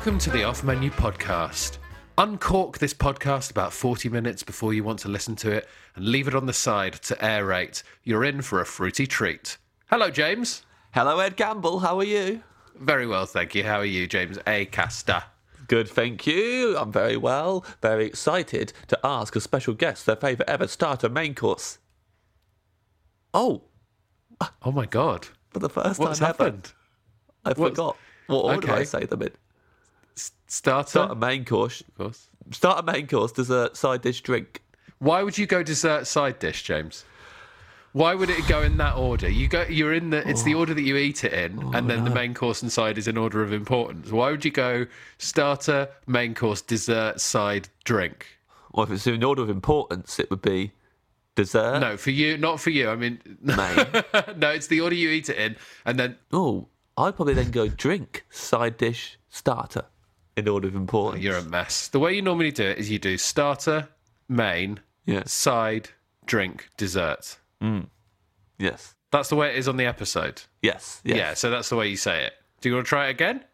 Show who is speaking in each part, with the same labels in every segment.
Speaker 1: Welcome to the Off Menu Podcast. Uncork this podcast about 40 minutes before you want to listen to it and leave it on the side to aerate. You're in for a fruity treat. Hello, James.
Speaker 2: Hello, Ed Gamble. How are you?
Speaker 1: Very well, thank you. How are you, James Acaster?
Speaker 2: Good, thank you. I'm very well. Very excited to ask a special guest their favourite ever starter main course. Oh,
Speaker 1: Oh my God.
Speaker 2: for the first
Speaker 1: What's
Speaker 2: time ever,
Speaker 1: happened?
Speaker 2: I
Speaker 1: What's-
Speaker 2: forgot. What order I
Speaker 1: Okay.
Speaker 2: say them in?
Speaker 1: Starter?
Speaker 2: Start a main course.
Speaker 1: Of course.
Speaker 2: Start a main course, dessert, side dish, drink.
Speaker 1: Why would you go dessert side dish, James? Why would it go in that order? You go. You're in the. It's the oh. order that you eat it in, oh, and then the main course and side is in order of importance. Why would you go starter, main course, dessert, side, drink?
Speaker 2: Or if it's in order of importance, it would be dessert.
Speaker 1: No, for you, not for you. I mean,
Speaker 2: Main.
Speaker 1: no, it's the order you eat it in, and then
Speaker 2: Oh, I'd probably then go drink, side dish, starter in order of importance.
Speaker 1: you're a mess. The way you normally do it is you do starter, main,
Speaker 2: Yeah.
Speaker 1: side, drink, dessert. Mm.
Speaker 2: Yes.
Speaker 1: That's the way it is on the episode.
Speaker 2: Yes. yes.
Speaker 1: Yeah, so that's the way you say it. Do you want to try it again?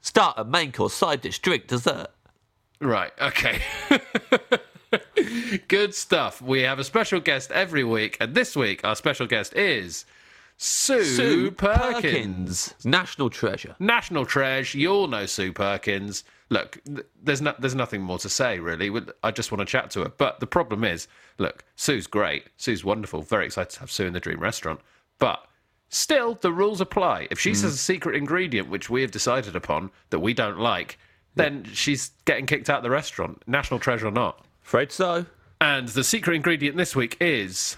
Speaker 2: Starter, main course, side dish, drink, dessert.
Speaker 1: Right, okay. Good stuff. We have a special guest every week, and this week our special guest is Sue, Perkins.
Speaker 2: National treasure.
Speaker 1: National treasure. You all know Sue Perkins. Look, there's no, there's nothing more to say really. I just want to chat to her. But the problem is, look, Sue's great. Sue's wonderful. Very excited to have Sue in the Dream Restaurant. But still, the rules apply. If she mm. says a secret ingredient which we have decided upon that we don't like, then she's getting kicked out of the restaurant, national treasure or not.
Speaker 2: Afraid so.
Speaker 1: And the secret ingredient this week is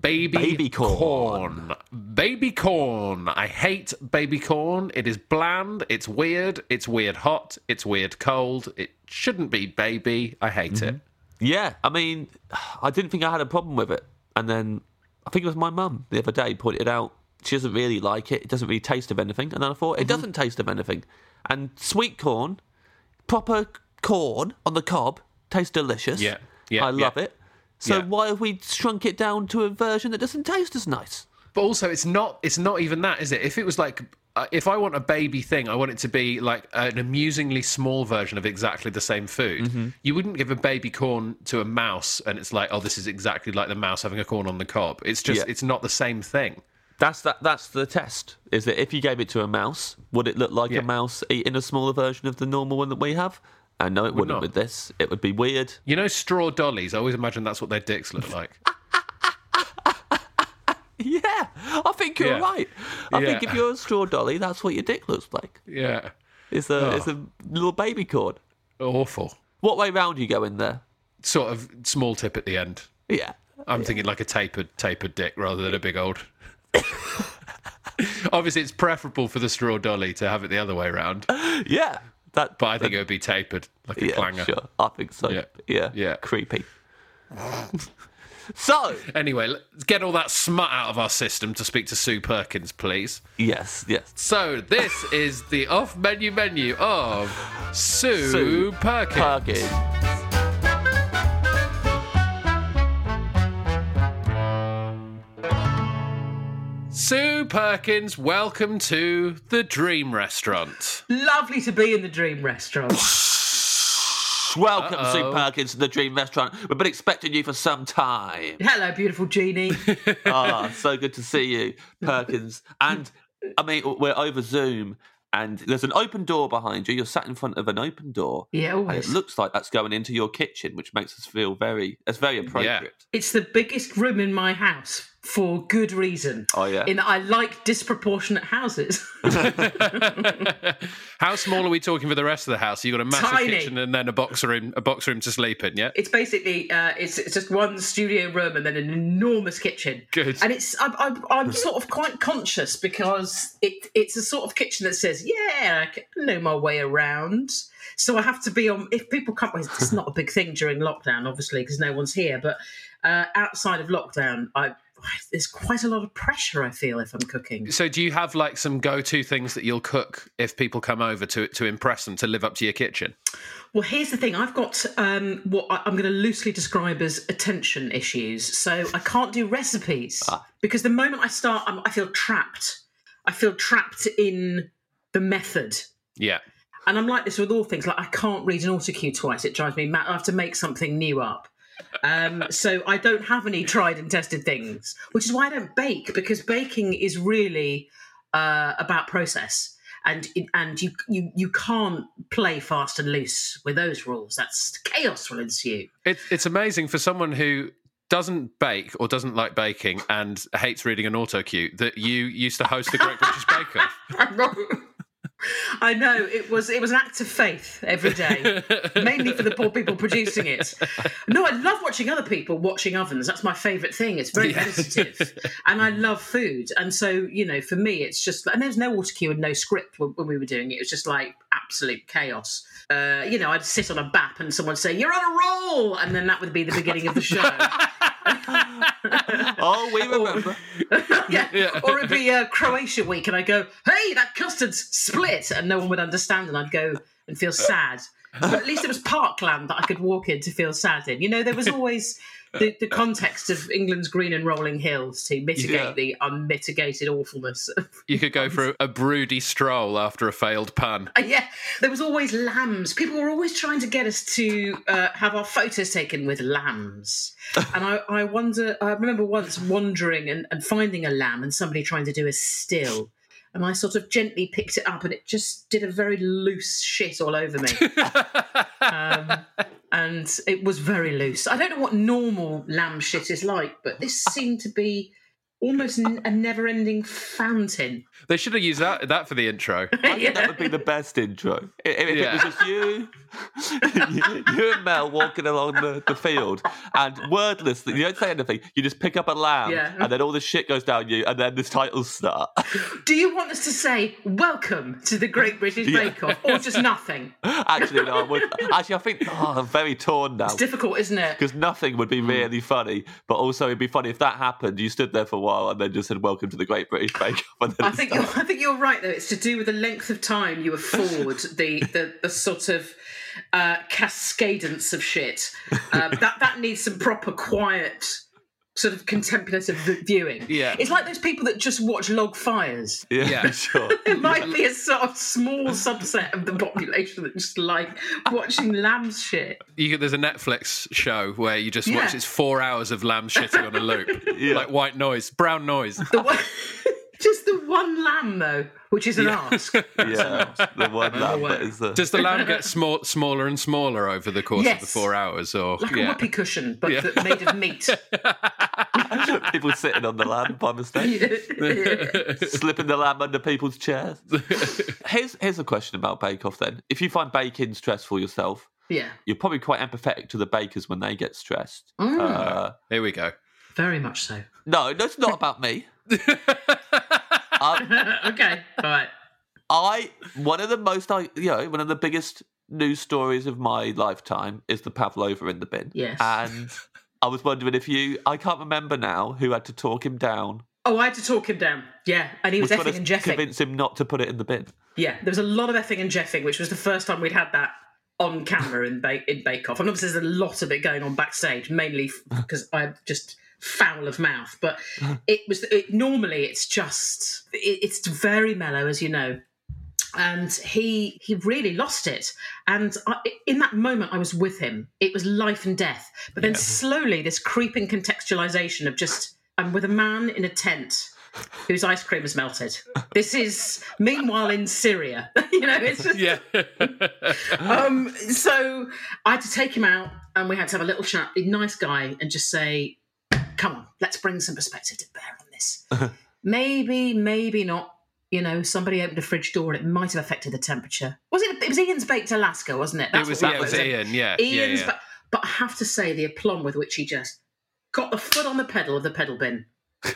Speaker 1: baby,
Speaker 2: Baby corn.
Speaker 1: corn. Baby corn. I hate baby corn. It is bland. It's weird. It's weird hot. It's weird cold. It shouldn't be baby. I hate it.
Speaker 2: Yeah, I mean, I didn't think I had a problem with it. And then I think it was my mum the other day pointed out she doesn't really like it. It doesn't really taste of anything. And then I thought,
Speaker 1: Mm-hmm.
Speaker 2: it doesn't taste of anything. And sweet corn, proper corn on the cob, tastes delicious.
Speaker 1: Yeah, yeah,
Speaker 2: I love
Speaker 1: yeah.
Speaker 2: it. So
Speaker 1: Yeah.
Speaker 2: why have we shrunk it down to a version that doesn't taste as nice?
Speaker 1: But also, it's not. It's not even that, is it? If it was like, uh, if I want a baby thing, I want it to be like an amusingly small version of exactly the same food.
Speaker 2: Mm-hmm.
Speaker 1: You wouldn't give a baby corn to a mouse, and it's like, oh, this is exactly like the mouse having a corn on the cob. It's just,
Speaker 2: Yeah.
Speaker 1: it's not the same thing.
Speaker 2: That's that. That's the test. Is that if you gave it to a mouse, would it look like
Speaker 1: Yeah.
Speaker 2: a mouse eating a smaller version of the normal one that we have? And know it wouldn't
Speaker 1: not.
Speaker 2: with this. It would be weird.
Speaker 1: You know, straw dollies. I always imagine that's what their dicks look like.
Speaker 2: Yeah, I think you're
Speaker 1: Yeah.
Speaker 2: right. I think if you're a straw dolly, that's what your dick looks like.
Speaker 1: yeah,
Speaker 2: It's a
Speaker 1: Oh.
Speaker 2: it's a oh. little baby cord.
Speaker 1: awful.
Speaker 2: What way round you go in there?
Speaker 1: Sort of small tip at the end.
Speaker 2: Yeah,
Speaker 1: I'm thinking like a tapered, tapered dick rather than a big old. Obviously, it's preferable for the straw dolly to have it the other way around,
Speaker 2: yeah, that.
Speaker 1: but I think it would be tapered like a
Speaker 2: yeah,
Speaker 1: clanger.
Speaker 2: sure. I think so.
Speaker 1: Yeah.
Speaker 2: Yeah,
Speaker 1: Yeah.
Speaker 2: creepy. so
Speaker 1: Anyway, let's get all that smut out of our system to speak to Sue Perkins, please.
Speaker 2: yes, yes.
Speaker 1: So this is the off-menu menu of Sue,
Speaker 2: Sue
Speaker 1: Perkins.
Speaker 2: Perkins.
Speaker 1: Sue Perkins, welcome to the Dream Restaurant.
Speaker 3: Lovely to be in the Dream Restaurant.
Speaker 2: Welcome,
Speaker 1: Uh-oh.
Speaker 2: Sue Perkins, to the Dream Restaurant. We've been expecting you for some time.
Speaker 3: Hello, beautiful genie.
Speaker 2: Ah, so good to see you, Perkins. And I mean, we're over Zoom, and there's an open door behind you. You're sat in front of an open door.
Speaker 3: Yeah,
Speaker 2: And it looks like that's going into your kitchen, which makes us feel very, It's very appropriate.
Speaker 3: It's the biggest room in my house for good reason.
Speaker 2: Oh, yeah.
Speaker 3: In that I like disproportionate houses.
Speaker 1: How small are we talking for the rest of the house? You got a massive
Speaker 3: Tiny.
Speaker 1: kitchen and then a box room, a box room to sleep in. Yeah,
Speaker 3: it's basically uh, it's it's just one studio room and then an enormous kitchen.
Speaker 1: Good.
Speaker 3: And it's I'm, I'm, I'm sort of quite conscious because it it's a sort of kitchen that says, yeah, I know my way around. So I have to be on. If people come, well, it's not a big thing during lockdown, obviously, because no one's here. But uh, outside of lockdown, I there's quite a lot of pressure. I feel if I'm cooking.
Speaker 1: So, do you have like some go-to things that you'll cook if people come over to to impress them to live up to your kitchen?
Speaker 3: Well, here's the thing. I've got um, what I'm going to loosely describe as attention issues. So I can't do recipes because the moment I start, I'm, I feel trapped. I feel trapped in the method.
Speaker 1: Yeah,
Speaker 3: And I'm like this with all things. Like I can't read an autocue twice. It drives me mad. I have to make something new up. Um, so I don't have any tried and tested things, which is why I don't bake because baking is really uh, about process, and and you you you can't play fast and loose with those rules. That's chaos will ensue.
Speaker 1: it, it's amazing for someone who doesn't bake or doesn't like baking and hates reading an auto cue that you used to host the Great British Bake Off.
Speaker 3: I know it was it was an act of faith every day, mainly for the poor people producing it. No, I love watching other people watching ovens. That's my favourite thing. It's very meditative, and I love food. And so you know, for me, it's just and there's no auto cue and no script when, when we were doing it. It was just like absolute chaos. Uh, you know, I'd sit on a bap and someone would say, "You're on a roll," and then that would be the beginning of the show.
Speaker 2: Oh, we remember.
Speaker 3: yeah. yeah. Or it'd be uh, Croatia week, and I'd go, "Hey, that custard's split," and no one would understand, and I'd go and feel sad. But at least it was parkland that I could walk in to feel sad in. You know, there was always the, the context of England's green and rolling hills to mitigate
Speaker 2: Yeah.
Speaker 3: the unmitigated awfulness. Of,
Speaker 1: You could go for a, a broody stroll after a failed pun.
Speaker 3: Uh, yeah, there was always lambs. People were always trying to get us to uh, have our photos taken with lambs. And I, I wonder, I remember once wandering and, and finding a lamb and somebody trying to do a still. And I sort of gently picked it up and it just did a very loose shit all over me. um, and it was very loose. I don't know what normal lamb shit is like, but this seemed to be almost n- a never ending fountain.
Speaker 1: They should have used that that for the intro.
Speaker 2: I think that would be the best intro. I- If, if it was just you, you and Mel walking along the, the field and wordless, you don't say anything, you just pick up a lamb
Speaker 3: Yeah.
Speaker 2: and then all this shit goes down you and then the titles start.
Speaker 3: Do you want us to say welcome to the Great British
Speaker 2: Yeah.
Speaker 3: Bake Off or just nothing?
Speaker 2: actually, no, I would, actually, I think, oh, I'm very torn now.
Speaker 3: It's difficult, isn't it?
Speaker 2: Because nothing would be hmm. really funny, but also it'd be funny if that happened. You stood there for a while and then just said, "Welcome to the Great British Bake Off."
Speaker 3: I think you're, I think you're right though. It's to do with the length of time you afford the the, the sort of uh, cascadence of shit. Uh, that that needs some proper quiet, sort of contemplative v- viewing.
Speaker 1: Yeah.
Speaker 3: it's like those people that just watch log fires.
Speaker 2: yeah,
Speaker 1: Yeah.
Speaker 2: sure.
Speaker 3: It might be a sort of small subset of the population that just like watching lambs shit.
Speaker 1: You, there's a Netflix show where you just watch
Speaker 3: Yeah.
Speaker 1: it's four hours of lamb shitting on a loop,
Speaker 2: Yeah.
Speaker 1: like white noise, brown noise.
Speaker 3: The one, just the one lamb though, which is an ask.
Speaker 2: Yeah, the one lamb
Speaker 3: way.
Speaker 2: that is the.
Speaker 1: Does the lamb get small, smaller and smaller over the course of the four hours, or
Speaker 3: Like
Speaker 1: yeah?
Speaker 3: a whoopee cushion, but
Speaker 1: Yeah.
Speaker 3: that made of meat.
Speaker 2: people sitting on the lamb by mistake, slipping the lamb under people's chairs. here's here's a question about Bake Off. Then, if you find baking stressful yourself,
Speaker 3: yeah.
Speaker 2: you're probably quite empathetic to the bakers when they get stressed.
Speaker 3: Mm.
Speaker 2: Uh,
Speaker 1: Here we go.
Speaker 3: Very much so.
Speaker 2: No, no, it's not about me. Uh,
Speaker 3: okay, all right.
Speaker 2: I one of the most I you know one of the biggest news stories of my lifetime is the Pavlova in the bin.
Speaker 3: Yes.
Speaker 2: and I was wondering if you I can't remember now who had to talk him down.
Speaker 3: Oh, I had to talk him down. Yeah, and he was, effing and jeffing.
Speaker 2: convince him not to put it in the bin.
Speaker 3: Yeah, there was a lot of effing and jeffing, which was the first time we'd had that on camera in, ba- in Bake Off. And obviously, there's a lot of it going on backstage, mainly because I'm just foul of mouth. But it was it, normally it's just it, it's very mellow, as you know. And he he really lost it. And I, in that moment, I was with him. It was life and death. But then slowly, this creeping contextualization of just I'm with a man in a tent whose ice cream has melted. This is meanwhile in Syria. you know, it's just
Speaker 1: Yeah.
Speaker 3: um, so I had to take him out and we had to have a little chat. A nice guy, and just say, "Come on, let's bring some perspective to bear on this. maybe, maybe not. You know, somebody opened a fridge door and it might have affected the temperature. Was it? It was Ian's Baked Alaska, wasn't it?
Speaker 1: it was,
Speaker 3: what
Speaker 1: yeah, was Ian. Yeah.
Speaker 3: Ian's,
Speaker 1: yeah, yeah.
Speaker 3: Ba- but I have to say the aplomb with which he just got the foot on the pedal of the pedal bin.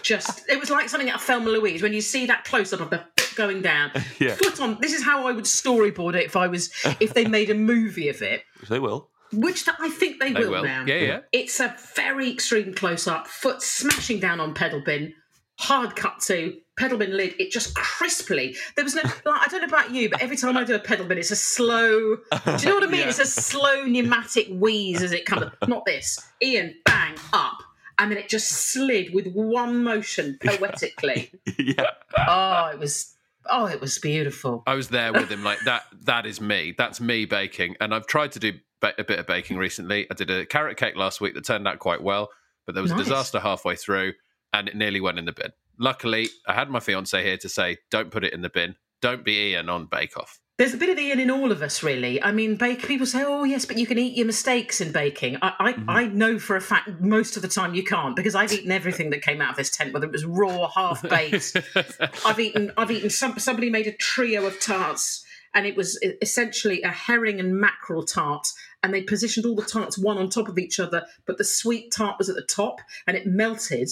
Speaker 3: Just, it was like something out of Thelma Louise when you see that close up of the foot going down,
Speaker 2: Yeah.
Speaker 3: foot on. This is how I would storyboard it if I was if they made a movie of it,
Speaker 2: Which they will.
Speaker 3: which I think they,
Speaker 1: They
Speaker 3: will,
Speaker 1: will.
Speaker 3: now.
Speaker 1: Yeah, yeah.
Speaker 3: It's a very extreme close up, foot smashing down on pedal bin, hard cut to pedal bin lid. It just crisply. There was no. Like, I don't know about you, but every time I do a pedal bin, it's a slow. Do you know what I mean? It's a slow pneumatic wheeze as it comes. Not this. Ian, bang up. And then it just slid with one motion poetically.
Speaker 2: yeah.
Speaker 3: oh, it was. Oh, it was beautiful.
Speaker 1: I was there with him. Like that. That is me. That's me baking. And I've tried to do ba- a bit of baking recently. I did a carrot cake last week that turned out quite well, but there was
Speaker 3: Nice.
Speaker 1: a disaster halfway through, and it nearly went in the bin. Luckily, I had my fiance here to say, "Don't put it in the bin. Don't be Ian on Bake Off."
Speaker 3: There's a bit of Ian in all of us, really. I mean, bake. People say, "Oh, yes, but you can eat your mistakes in baking." I, I, mm-hmm. I know for a fact most of the time you can't because I've eaten everything that came out of this tent, whether it was raw, half baked. I've eaten. I've eaten. Some, somebody made a trio of tarts, and it was essentially a herring and mackerel tart. And they positioned all the tarts one on top of each other, but the sweet tart was at the top, and it melted.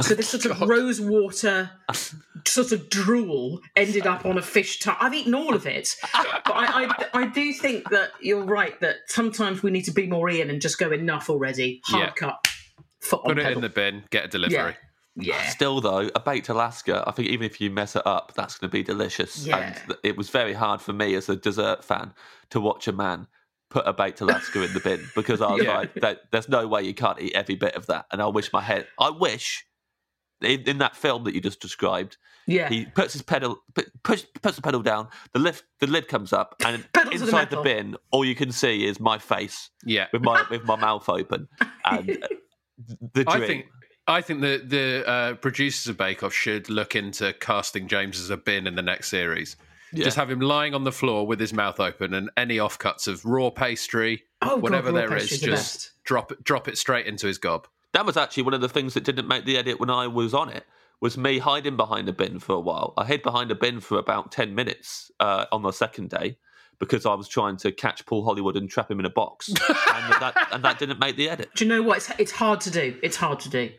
Speaker 3: So this sort of rose water sort of drool ended up on a fish tart. I've eaten all of it, but I, I, I do think that you're right that sometimes we need to be more Ian and just go enough already. Hard
Speaker 1: Yeah.
Speaker 3: cut, foot on
Speaker 1: Put it
Speaker 3: pedal.
Speaker 1: in the bin. Get a delivery.
Speaker 3: yeah.
Speaker 2: Still, though, a baked Alaska, I think even if you mess it up, that's going to be delicious.
Speaker 3: Yeah.
Speaker 2: And it was very hard for me as a dessert fan to watch a man put a baked Alaska in the bin because I was
Speaker 1: Yeah.
Speaker 2: like, there's no way you can't eat every bit of that. And I wish my head, I wish in, in that film that you just described,
Speaker 3: yeah.
Speaker 2: he puts his pedal, pu- push, puts the pedal down, the lift, the lid comes up, and
Speaker 3: Pedal to the
Speaker 2: inside the, bin, all you can see is my face
Speaker 1: Yeah.
Speaker 2: with my with my mouth open and uh, the
Speaker 1: I think I think the the uh, producers of Bake Off should look into casting James as a bin in the next series. Just have him lying on the floor with his mouth open, and any offcuts of raw pastry,
Speaker 3: Oh, God,
Speaker 1: whatever
Speaker 3: raw
Speaker 1: there is,
Speaker 3: pastry's the
Speaker 1: just
Speaker 3: best.
Speaker 1: drop it drop it straight into his gob.
Speaker 2: That was actually one of the things that didn't make the edit when I was on it. Was me hiding behind a bin for a while. I hid behind a bin for about ten minutes uh, on the second day because I was trying to catch Paul Hollywood and trap him in a box, and that and that didn't make the edit.
Speaker 3: Do you know what? It's, it's hard to do. It's hard to do.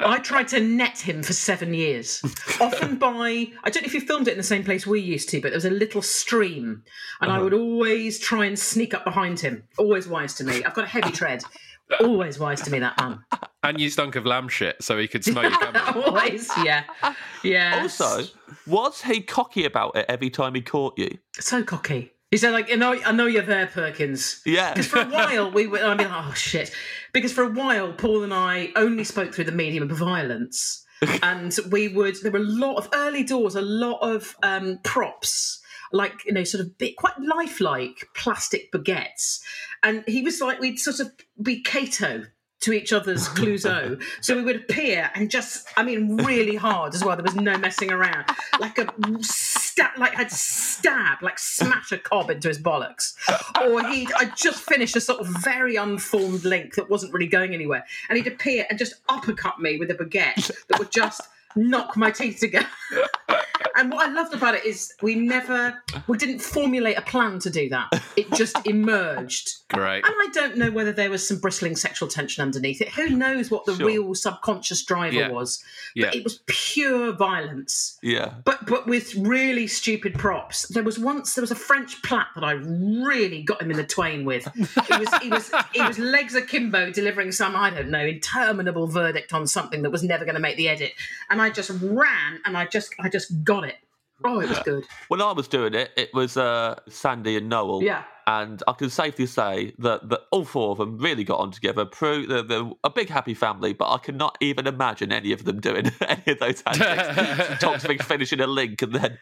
Speaker 3: I tried to net him for seven years. Often by, I don't know if you filmed it in the same place we used to, but there was a little stream. And I would always try and sneak up behind him. Always wise to me. I've got a heavy tread. Always wise to me, that man.
Speaker 1: And you stunk of lamb shit, so he could smell you.
Speaker 3: Always, yeah. Yeah.
Speaker 2: Also, was he cocky about it every time he caught you?
Speaker 3: So cocky. He said, like, you know, I know you're there, Perkins.
Speaker 2: Yeah.
Speaker 3: Because for a while we were, I mean, oh shit. Because for a while, Paul and I only spoke through the medium of violence, and we would. There were a lot of early doors, a lot of um, props, like you know, sort of bit quite lifelike plastic baguettes, and he was like, we'd sort of be Cato to each other's Clouseau. so we would appear and just, I mean, really hard as well. There was no messing around. Like a stab, like I'd stab, like smash a cob into his bollocks. Or he'd, I'd just finish a sort of very unformed link that wasn't really going anywhere. And he'd appear and just uppercut me with a baguette that would just knock my teeth together. and what I loved about it is we never, we didn't formulate a plan to do that. It just emerged.
Speaker 1: Great.
Speaker 3: And I don't know whether there was some bristling sexual tension underneath it. Who knows what the
Speaker 2: Sure.
Speaker 3: real subconscious driver
Speaker 1: Yeah.
Speaker 3: was?
Speaker 1: Yeah.
Speaker 3: But it was pure violence.
Speaker 2: Yeah.
Speaker 3: But but with really stupid props. There was once there was a French plat that I really got him in the twain with. He was he was he was legs akimbo delivering some I don't know interminable verdict on something that was never going to make the edit, and I just ran and I just I just got it. Oh, it was good.
Speaker 2: When I was doing it, it was uh, Sandi and Noel.
Speaker 3: Yeah.
Speaker 2: And I can safely say that, that all four of them really got on together. Prue, they're, they're a big happy family, but I cannot even imagine any of them doing any of those antics. Toksvig finishing a link and then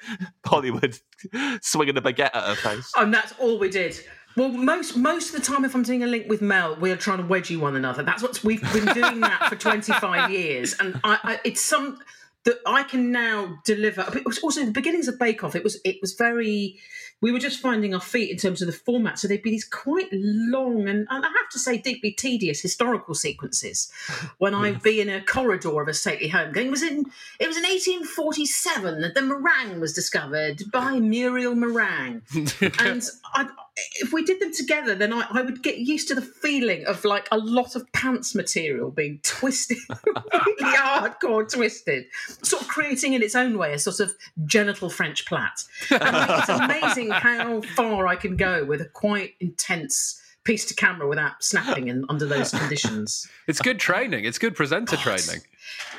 Speaker 2: Hollywood swinging a baguette at her face.
Speaker 3: And that's all we did. Well, most most of the time, if I'm doing a link with Mel, we are trying to wedgie one another. That's what we've been doing that for 25 years, and I, I, it's some that I can now deliver. It was also the beginnings of Bake Off. It was it was very. We were just finding our feet in terms of the format, so they'd be these quite long and, and I have to say deeply tedious historical sequences. When I'd be in a corridor of a stately home, going, it was in it was in 1847 that the meringue was discovered by Muriel Meringue, and I, if we did them together, then I, I would get used to the feeling of like a lot of pants material being twisted, really hardcore twisted, sort of creating in its own way a sort of genital French plat. And like, it's amazing how far I can go with a quite intense piece to camera without snapping and under those conditions.
Speaker 1: It's good training. It's good presenter oh, training.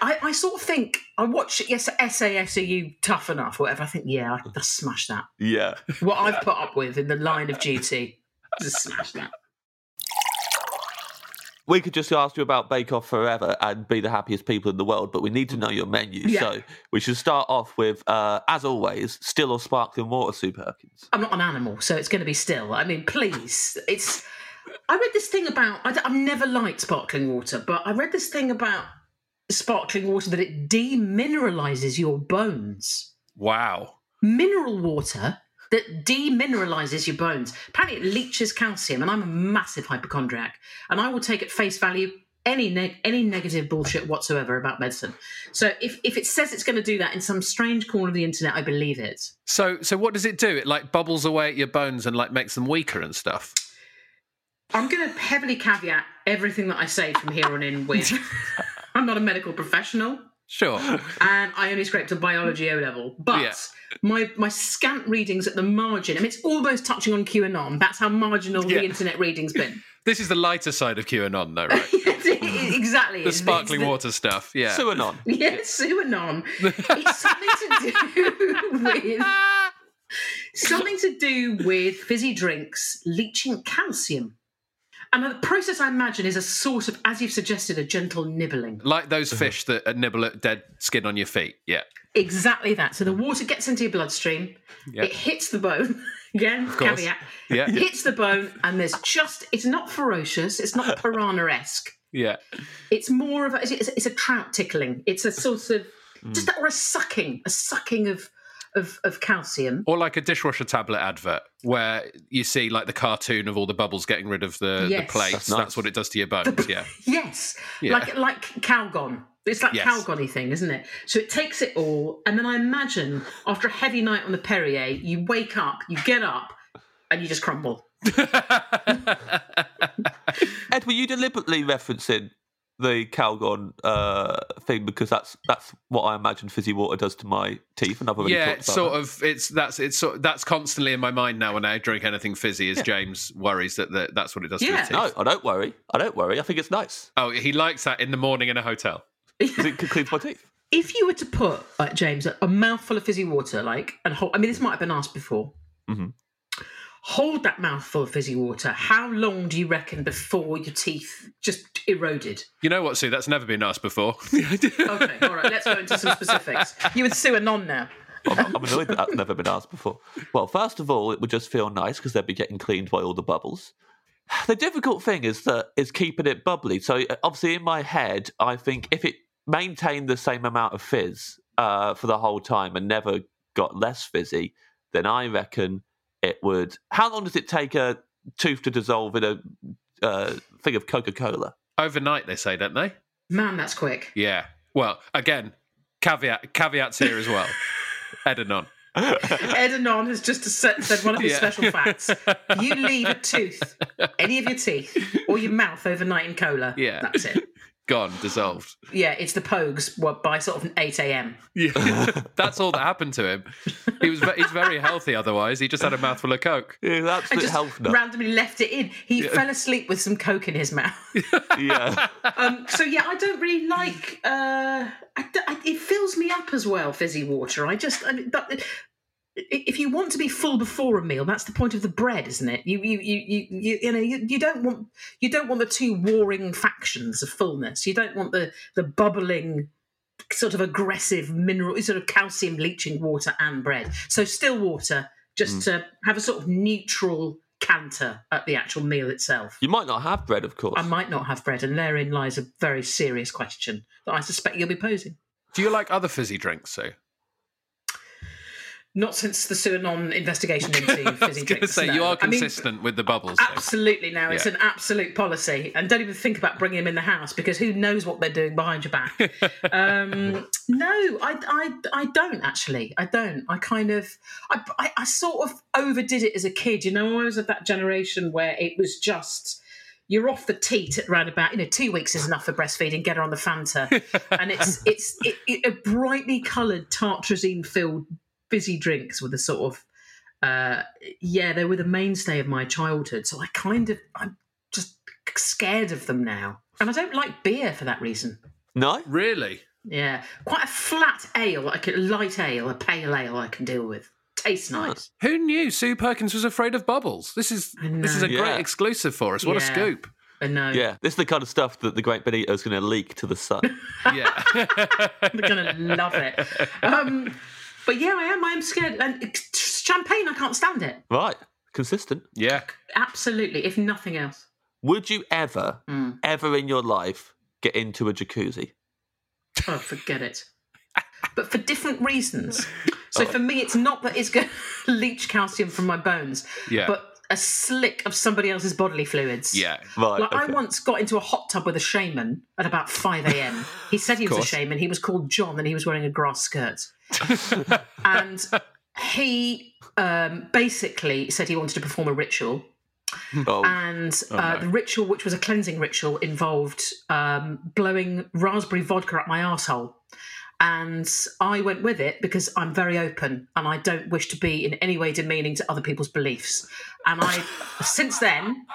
Speaker 3: I, I sort of think I watch yes SAS are you tough enough, whatever. I think yeah, I can smash that.
Speaker 2: Yeah.
Speaker 3: What I've put up with in the line of duty, just smash that.
Speaker 2: We could just ask you about Bake Off forever and be the happiest people in the world, but we need to know your menu.
Speaker 3: Yeah.
Speaker 2: So we should start off with, uh, as always, still or sparkling water, Sue Perkins.
Speaker 3: I'm not an animal, so it's going to be still. I mean, please, it's. I read this thing about. I, have never liked sparkling water, but I read this thing about sparkling water that it demineralizes your bones.
Speaker 1: Wow.
Speaker 3: Mineral water that demineralizes your bones. Apparently, it leaches calcium, and I'm a massive hypochondriac, and I will take at face value any neg- any negative bullshit whatsoever about medicine. So if if it says it's going to do that in some strange corner of the internet, I believe it.
Speaker 1: So, so what does it do? It like bubbles away at your bones and like makes them weaker and stuff.
Speaker 3: I'm going to heavily caveat everything that I say from here on in with I'm not a medical professional
Speaker 1: Sure.
Speaker 3: and I only scraped a biology O level, but
Speaker 1: Yeah.
Speaker 3: my my scant readings at the margin, I mean, it's almost touching on QAnon. That's how marginal
Speaker 1: Yeah.
Speaker 3: the internet reading's been.
Speaker 1: This is the lighter side of QAnon, though, right? Mm.
Speaker 3: exactly.
Speaker 1: The sparkling
Speaker 3: the-
Speaker 1: water stuff. Yeah.
Speaker 2: Sue and on.
Speaker 3: Yes, QAnon. it's something to do with something to do with fizzy drinks leaching calcium. And the process I imagine is a sort of, as you've suggested, a gentle nibbling.
Speaker 1: Like those uh-huh. fish that uh, nibble at dead skin on your feet. Yeah.
Speaker 3: Exactly that. So the mm. water gets into your bloodstream,
Speaker 1: Yeah.
Speaker 3: it hits the bone. Again,
Speaker 1: course.
Speaker 3: caveat.
Speaker 1: Yeah.
Speaker 3: Hits the bone, and there's just, it's not ferocious, it's not piranha esque.
Speaker 1: Yeah.
Speaker 3: It's more of a, it's, it's a trout tickling. It's a sort of, just mm. that, or a sucking, a sucking of, of, of calcium.
Speaker 1: Or like a dishwasher tablet advert where you see like the cartoon of all the bubbles getting rid of the,
Speaker 3: Yes.
Speaker 1: the plates.
Speaker 2: That's
Speaker 1: That's, what it does to your bones. Yeah.
Speaker 3: Yes,
Speaker 1: Yeah.
Speaker 3: like like Calgon. It's that
Speaker 1: Yes.
Speaker 3: Calgon-y thing, isn't it? So it takes it all, and then I imagine after a heavy night on the Perrier, you wake up, you get up, and you just crumble.
Speaker 2: Ed, were you deliberately referencing the Calgon uh, thing because that's that's what I imagine fizzy water does to my teeth, and I've already
Speaker 1: yeah, it's sort
Speaker 2: that.
Speaker 1: of it's that's it's sort that's constantly in my mind now when I drink anything fizzy. As James worries that, that that's what it does to
Speaker 3: Yeah.
Speaker 1: his teeth.
Speaker 2: No, I don't worry. I don't worry. I think it's nice
Speaker 1: Oh, he likes that in the morning in a hotel.
Speaker 2: because it cleans my teeth.
Speaker 3: If you were to put, uh, James, a, a mouthful of fizzy water, like, and hold, I mean, this might have been asked before.
Speaker 2: Mhm.
Speaker 3: Hold that mouthful of fizzy water. How long do you reckon before your teeth just eroded?
Speaker 1: You know what, Sue? That's never been asked before.
Speaker 3: Okay, all right, let's go into some specifics. You would sue a non now.
Speaker 2: I'm, I'm annoyed that that's never been asked before. Well, first of all, it would just feel nice because they'd be getting cleaned by all the bubbles. The difficult thing is that is keeping it bubbly. So uh, obviously, in my head, I think if it maintained the same amount of fizz uh, for the whole time and never got less fizzy, then I reckon it would. How long does it take a tooth to dissolve in a uh, thing of Coca Cola?
Speaker 1: Overnight, they say, don't they?
Speaker 3: Man, that's quick.
Speaker 1: Yeah. Well, again, caveat caveats here as well. Edanon.
Speaker 3: Ed Anon has just said said one of his
Speaker 1: Yeah.
Speaker 3: special facts. You leave a tooth, any of your teeth, or your mouth overnight in cola.
Speaker 1: Yeah.
Speaker 3: That's it.
Speaker 1: Gone, dissolved.
Speaker 3: Yeah, it's the Pogues what, by sort of 8 a.m.
Speaker 1: Yeah, that's all that happened to him. He was he's very healthy. Otherwise, he just had a mouthful of coke.
Speaker 2: Yeah,
Speaker 3: And
Speaker 2: absolute
Speaker 3: just
Speaker 2: health nut.
Speaker 3: randomly left it in. He fell asleep with some coke in his mouth.
Speaker 2: yeah.
Speaker 3: um, so yeah, I don't really like. Uh, I, d- I- it fills me up as well, fizzy water. I just, I mean, but i- if you want to be full before a meal, that's the point of the bread, isn't it? You, you, you, you, you, you know, you, you don't want, you don't want the two warring factions of fullness. You don't want the the bubbling, sort of aggressive mineral, sort of calcium leaching water and bread. So still water, just mm. to have a sort of neutral canter at the actual meal itself.
Speaker 2: You might not have bread, of course.
Speaker 3: I might not have bread, and therein lies a very serious question that I suspect you'll be posing.
Speaker 1: Do you like other fizzy drinks, Sue?
Speaker 3: Not since the Suanon investigation into fizzy
Speaker 1: I was going to
Speaker 3: drinks.
Speaker 1: say
Speaker 3: no.
Speaker 1: you are
Speaker 3: I mean,
Speaker 1: consistent with the bubbles. though.
Speaker 3: absolutely now. It's an absolute policy, and don't even think about bringing them in the house because who knows what they're doing behind your back. um, no, I, I, I don't actually. I don't. I kind of, I, I, I sort of overdid it as a kid. You know, I was of that generation where it was just. You're off the teat at round about, you know, two weeks is enough for breastfeeding. Get her on the Fanta, and it's it's it, it, a brightly coloured tartrazine filled fizzy drinks were the sort of uh, yeah, they were the mainstay of my childhood. So I kind of, I'm just scared of them now. And I don't like beer for that reason.
Speaker 2: no?
Speaker 1: Really?
Speaker 3: Yeah, quite a flat ale, like a light ale, a pale ale, I can deal with. Tastes nice.
Speaker 1: Who knew Sue Perkins was afraid of bubbles? This is this is a
Speaker 2: know.
Speaker 1: great exclusive for us. What a scoop!
Speaker 3: I know.
Speaker 2: Yeah, this is the kind of stuff that the Great Benito is going to leak to the sun.
Speaker 1: Yeah,
Speaker 3: I'm gonna love it. Um, but yeah, I am. I am scared. And champagne, I can't stand it.
Speaker 2: right, consistent.
Speaker 1: yeah.
Speaker 3: Absolutely, if nothing else.
Speaker 2: Would you ever,
Speaker 3: Mm.
Speaker 2: ever in your life get into a jacuzzi?
Speaker 3: Oh, forget it. But for different reasons. So for me, it's not that it's going to leach calcium from my bones,
Speaker 1: Yeah.
Speaker 3: but a slick of somebody else's bodily fluids.
Speaker 1: Yeah.
Speaker 2: Right.
Speaker 3: Like I once got into a hot tub with a shaman at about 5 a.m. He said he was a shaman. He was called John and he was wearing a grass skirt. and he um, basically said he wanted to perform a ritual.
Speaker 2: Oh,
Speaker 3: And uh,
Speaker 1: no.
Speaker 3: the ritual, which was a cleansing ritual, involved um, blowing raspberry vodka up my arsehole. And I went with it because I'm very open and I don't wish to be in any way demeaning to other people's beliefs. And I, since then,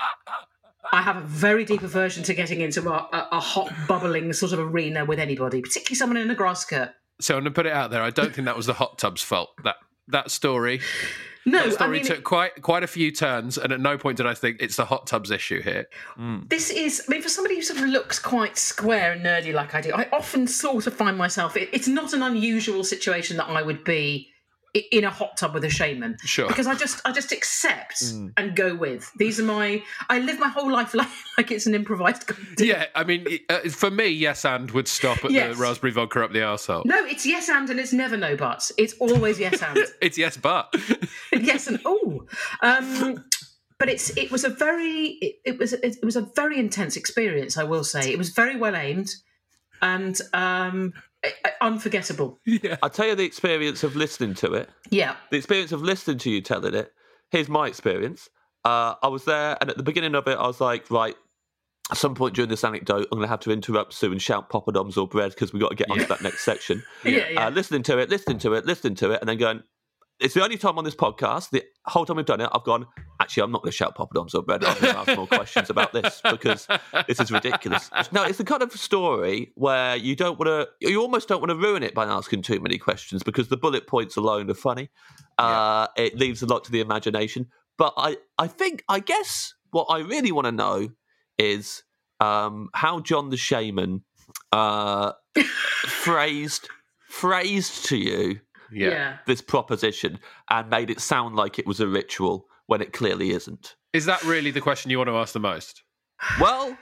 Speaker 3: I have a very deep aversion to getting into a, a, a hot, bubbling sort of arena with anybody, particularly someone in a grass skirt.
Speaker 1: So I'm going to put it out there. I don't think that was the hot tub's fault. That that story,
Speaker 3: No,
Speaker 1: that story
Speaker 3: I mean,
Speaker 1: took quite quite a few turns, and at no point did I think it's the hot tub's issue here. Mm.
Speaker 3: this is, I mean, for somebody who sort of looks quite square and nerdy like I do, I often sort of find myself, it, it's not an unusual situation that I would be in a hot tub with a shaman.
Speaker 1: Sure.
Speaker 3: Because I just, I just accept and go with. These are my, I live my whole life like, like it's an improvised comedy.
Speaker 1: Yeah, I mean, uh, for me, yes, and would stop at
Speaker 3: Yes.
Speaker 1: the raspberry vodka up the arsehole.
Speaker 3: No, it's yes and and it's never no buts. It's always yes and.
Speaker 1: It's yes, but
Speaker 3: yes and oh um but it's it was a very it, it was it was a very intense experience i will say it was very well aimed and um i- I- unforgettable
Speaker 2: I'll tell you the experience of listening to it.
Speaker 3: yeah
Speaker 2: The experience of listening to you telling it. Here's my experience. Uh, I was there, and at the beginning of it, I was like, right, at some point during this anecdote, I'm going to have to interrupt Sue and shout poppadoms or bread because we've got to get on to that next section.
Speaker 3: yeah yeah,
Speaker 2: Uh, listening to it, listening to it, listening to it, and then going, it's the only time on this podcast, the whole time we've done it, I've gone, actually, I'm not going to shout poppadoms or bread. I'm going to ask more questions about this because this is ridiculous. No, it's the kind of story where you don't want to, you almost don't want to ruin it by asking too many questions because the bullet points alone are funny. Uh, It leaves a lot to the imagination. But I, I think, I guess what I really want to know is um, how John the Shaman uh, phrased phrased to you
Speaker 3: yeah.
Speaker 2: this proposition and made it sound like it was a ritual when it clearly isn't.
Speaker 1: is that really the question you want to ask the most?
Speaker 2: Well,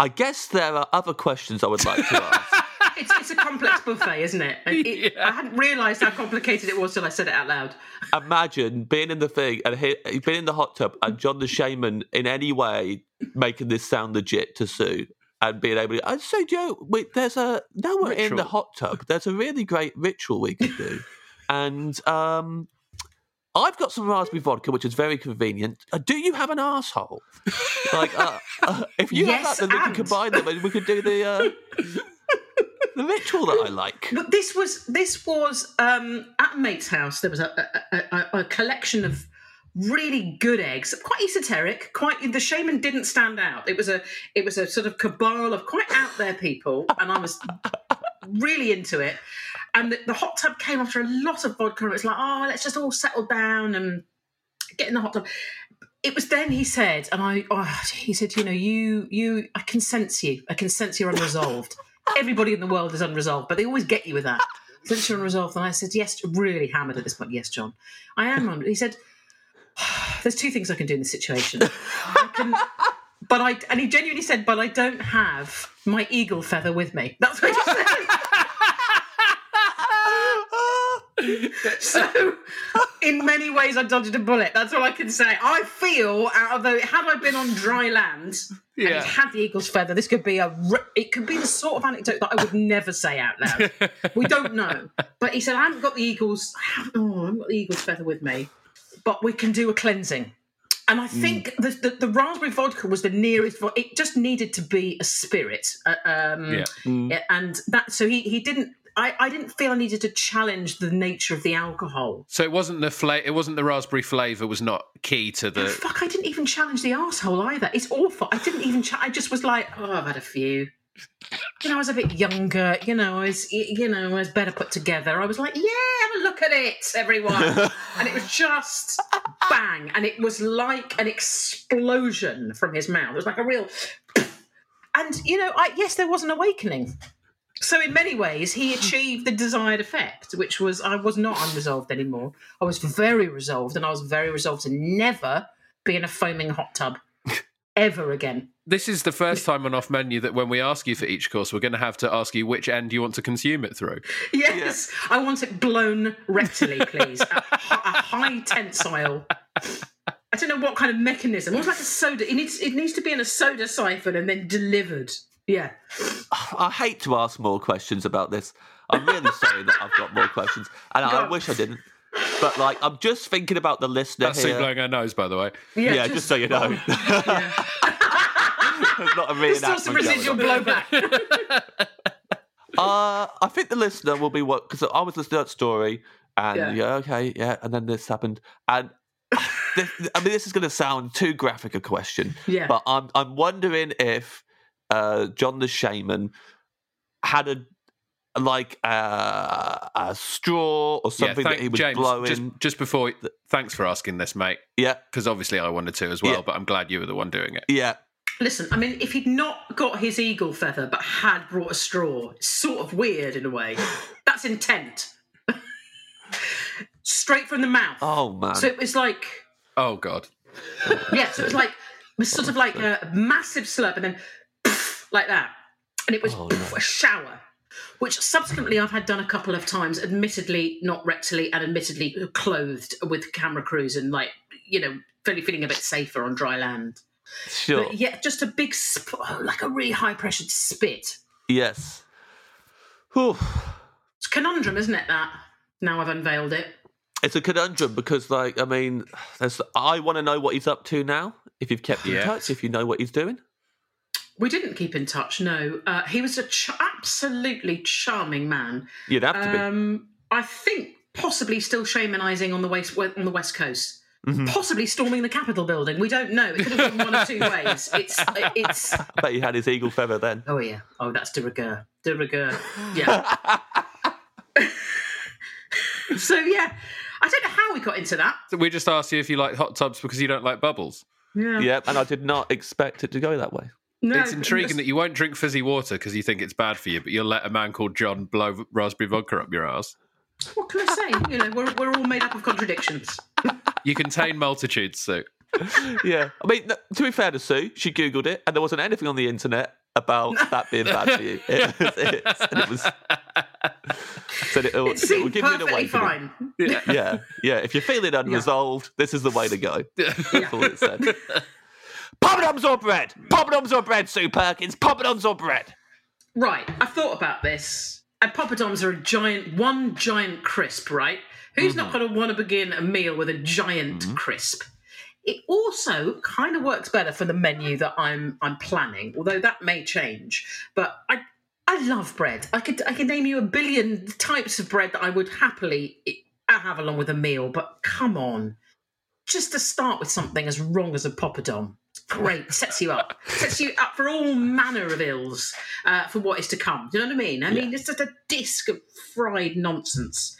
Speaker 2: I guess there are other questions I would like to ask.
Speaker 3: It's, it's a complex buffet, isn't it? And it
Speaker 1: Yeah.
Speaker 3: I hadn't realised how complicated it was till I said it out loud.
Speaker 2: Imagine being in the thing and he, being in the hot tub and John the Shaman in any way making this sound legit to Sue and being able to. And so, Joe, we, there's a now we're in the hot tub. There's a really great ritual we could do, and um, I've got some raspberry vodka, which is very convenient. Uh, do you have an asshole? like, uh, uh, if you
Speaker 3: Yes,
Speaker 2: have that, then we can combine them, and we could do the uh, the ritual that I like.
Speaker 3: But this was this was um, at a mate's house. There was a, a, a, a collection of really good eggs, quite esoteric. Quite the shaman didn't stand out. It was a it was a sort of cabal of quite out there people, and I was really into it. And the, the hot tub came after a lot of vodka. And it was like, oh, let's just all settle down and get in the hot tub. It was then he said, and I, oh, he said, you know, you, you, I can sense you. I can sense you're unresolved. Everybody in the world is unresolved, but they always get you with that. Since you're unresolved, and I said, yes, really hammered at this point. Yes, John, I am. un-" He said, there's two things I can do in this situation. I can, but I, and he genuinely said, but I don't have my eagle feather with me. That's what he said. So, in many ways, I dodged a bullet. That's all I can say. I feel, although had I been on dry land and
Speaker 1: Yeah.
Speaker 3: it had the eagle's feather, this could be a. It could be the sort of anecdote that I would never say out loud. we don't know, but he said I haven't got the eagle's. I haven't, oh, I haven't got the eagle's feather with me, but we can do a cleansing. And I think the, the, the raspberry vodka was the nearest. It just needed to be a spirit, uh, um,
Speaker 1: Yeah.
Speaker 3: yeah, and that. So he he didn't. I, I didn't feel I needed to challenge the nature of the alcohol.
Speaker 1: So it wasn't the fla- It wasn't the raspberry flavour. Was not key to the.
Speaker 3: Fuck! I didn't even challenge the asshole either. It's awful. I didn't even. Cha- I just was like, oh, I've had a few. You know, I was a bit younger. You know, I was. You know, I was better put together. I was like, yeah, have a look at it, everyone. and it was just bang, and it was like an explosion from his mouth. It was like a real. And you know, I yes, there was an awakening. So in many ways, he mm. achieved the desired effect, which was I was not unresolved anymore. I was very resolved, and I was very resolved to never be in a foaming hot tub ever again.
Speaker 1: This is the first time on off menu that when we ask you for each course, we're going to have to ask you which end you want to consume it through.
Speaker 3: Yes, I want it blown rectally, please. a, a high tensile. I don't know what kind of mechanism. Almost like a soda. It needs it needs to be in a soda siphon and then delivered. Yeah.
Speaker 2: I hate to ask more questions about this. I'm really sorry that I've got more questions, and I
Speaker 3: God.
Speaker 2: wish I didn't. But like, I'm just thinking about the listener
Speaker 1: That's
Speaker 2: here.
Speaker 1: blowing her nose, by the way.
Speaker 2: Yeah, just, so you know. There's not a
Speaker 3: There's still some residual blowback.
Speaker 2: Uh, I think the listener will be what because I was listening to that story, and
Speaker 3: Yeah.
Speaker 2: yeah. okay, yeah, and then this happened, and I mean, this is going to sound too graphic a question,
Speaker 3: Yeah.
Speaker 2: but I'm I'm wondering if uh, John the Shaman had a like uh, a straw or something
Speaker 1: yeah,
Speaker 2: that he was
Speaker 1: James,
Speaker 2: blowing.
Speaker 1: Just, just before, thanks for asking this, mate.
Speaker 2: Yeah,
Speaker 1: Because obviously I wanted to as well,
Speaker 2: Yeah.
Speaker 1: but I'm glad you were the one doing it.
Speaker 2: yeah,
Speaker 3: Listen, I mean, if he'd not got his eagle feather but had brought a straw, it's sort of weird in a way. That's intent. Straight from the mouth.
Speaker 2: Oh man,
Speaker 3: So it was like,
Speaker 1: Oh God.
Speaker 3: yeah, so it was like, it was sort of like a massive slurp and then like that. And it was
Speaker 2: Oh, no.
Speaker 3: a shower, which subsequently I've had done a couple of times, admittedly not rectally and admittedly clothed with camera crews and like, you know, feeling, feeling a bit safer on dry land.
Speaker 2: sure,
Speaker 3: But yeah, just a big, sp- oh, like a really high pressured spit.
Speaker 2: yes. Whew.
Speaker 3: It's a conundrum, isn't it? That now I've unveiled it.
Speaker 2: It's a conundrum because, like, I mean, there's, I want to know what he's up to now. If you've kept in
Speaker 1: Yeah.
Speaker 2: touch, if you know what he's doing.
Speaker 3: We didn't keep in touch. No, uh, he was a ch- absolutely charming man.
Speaker 2: You'd have to be.
Speaker 3: Um, I think possibly still shamanizing on the west on the west coast.
Speaker 2: Mm-hmm.
Speaker 3: Possibly storming the Capitol building. We don't know. It could have been one of two ways. It's it's.
Speaker 2: I bet he had his eagle feather then.
Speaker 3: Oh yeah. Oh, that's de rigueur. De rigueur. Yeah. so yeah, I don't know how we got into that.
Speaker 1: So we just asked you if you like hot tubs because you don't like bubbles.
Speaker 3: Yeah.
Speaker 2: yeah, and I did not expect it to go that way.
Speaker 3: No,
Speaker 1: it's intriguing that you won't drink fizzy water because you think it's bad for you, but you'll let a man called John blow raspberry vodka up your ass.
Speaker 3: What can I say? You know, we're we're all made up of contradictions.
Speaker 1: You contain multitudes, Sue.
Speaker 2: Yeah, I mean, to be fair to Sue, she googled it, and there wasn't anything on the internet about that being bad for you. It, was- it, and it was said it, will-
Speaker 3: It
Speaker 2: it will
Speaker 3: seemed
Speaker 2: give you an
Speaker 3: perfectly
Speaker 2: awakening.
Speaker 3: fine.
Speaker 2: Yeah, yeah. If you're feeling unresolved, this is the way to go. That's all it said. Poppadoms or bread? Poppadoms or bread, Sue Perkins? Poppadoms or bread?
Speaker 3: Right, I thought about this. And poppadoms are a giant, one giant crisp, right? Who's not mm-hmm. going to want to begin a meal with a giant mm-hmm. crisp? It also kind of works better for the menu that I'm I'm planning, although that may change. But I I love bread. I could I could name you a billion types of bread that I would happily have along with a meal. But come on, just to start with something as wrong as a poppadom. Great, sets you up, sets you up for all manner of ills uh, for what is to come. Do you know what I mean? I mean, it's just a disc of fried nonsense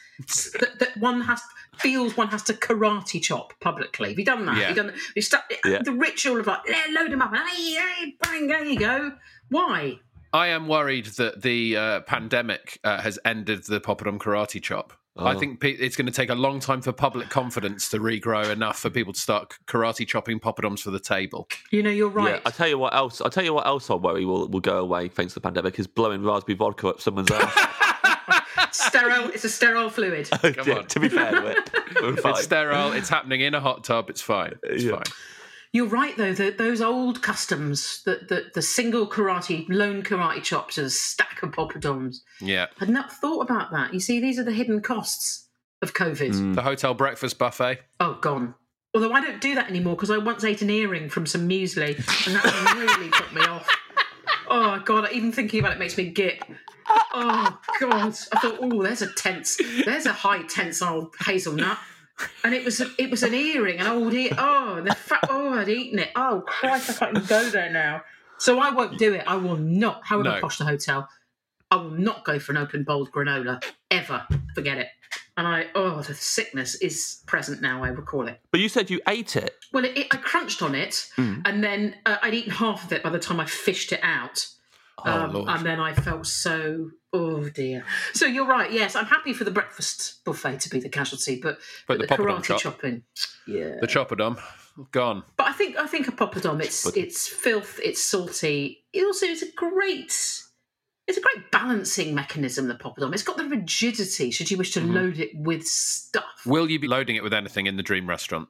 Speaker 3: that, that one has feels one has to karate chop publicly. Have you done that?
Speaker 1: Yeah.
Speaker 3: Have you done? You start,
Speaker 2: Yeah.
Speaker 3: The ritual of like "Yeah, load them up and hey, hey, bang, there you go. Why?
Speaker 1: I am worried that the uh, pandemic uh, has ended the poppadom karate chop. I
Speaker 2: Oh.
Speaker 1: think it's going to take a long time for public confidence to regrow enough for people to start karate chopping poppadoms for the table.
Speaker 3: You know, you're right.
Speaker 2: Yeah, I tell you what else. I tell you what else I worry will will go away thanks to the pandemic is blowing raspberry vodka up someone's ass.
Speaker 3: sterile. It's a sterile fluid.
Speaker 1: Come on.
Speaker 2: to be fair to it, we're fine.
Speaker 1: It's sterile. It's happening in a hot tub. It's fine. It's
Speaker 2: Yeah.
Speaker 1: fine.
Speaker 3: You're right, though. That those old customs, that the, the single karate, lone karate chops, and a stack of poppadoms.
Speaker 1: Yeah.
Speaker 3: I'd not thought about that. You see, these are the hidden costs of COVID.
Speaker 2: Mm.
Speaker 1: The hotel breakfast buffet.
Speaker 3: Oh, gone. Although I don't do that anymore because I once ate an earring from some muesli, and that really put me off. Oh God! Even thinking about it makes me git. Oh God! I thought, oh, there's a tense, there's a high tensile hazelnut, and it was it was an earring, an old ear. Oh, the fat. Oh, I'd eaten it. Oh Christ! I can't even go there now. So I won't do it. I will not. However
Speaker 1: No.
Speaker 3: posh the hotel, I will not go for an open bowled granola ever. Forget it. And I, oh, the sickness is present now. I recall it.
Speaker 2: But you said you ate it.
Speaker 3: Well, it, it, I crunched on it, and then uh, I'd eaten half of it by the time I fished it out. Um,
Speaker 1: Lord.
Speaker 3: and then I felt so, oh dear. So you're right. Yes, I'm happy for the breakfast buffet to be the casualty, but
Speaker 1: But
Speaker 3: the,
Speaker 1: the
Speaker 3: karate
Speaker 1: chop.
Speaker 3: chopping, yeah.
Speaker 1: The choppadom. Gone.
Speaker 3: but I think I think a poppadom. It's
Speaker 2: But-
Speaker 3: it's filth. It's salty. It also is a great. It's a great balancing mechanism. The poppadom. It's got the rigidity. Should you wish to
Speaker 1: Mm-hmm.
Speaker 3: load it with stuff.
Speaker 1: Will you be loading it with anything in the dream restaurant?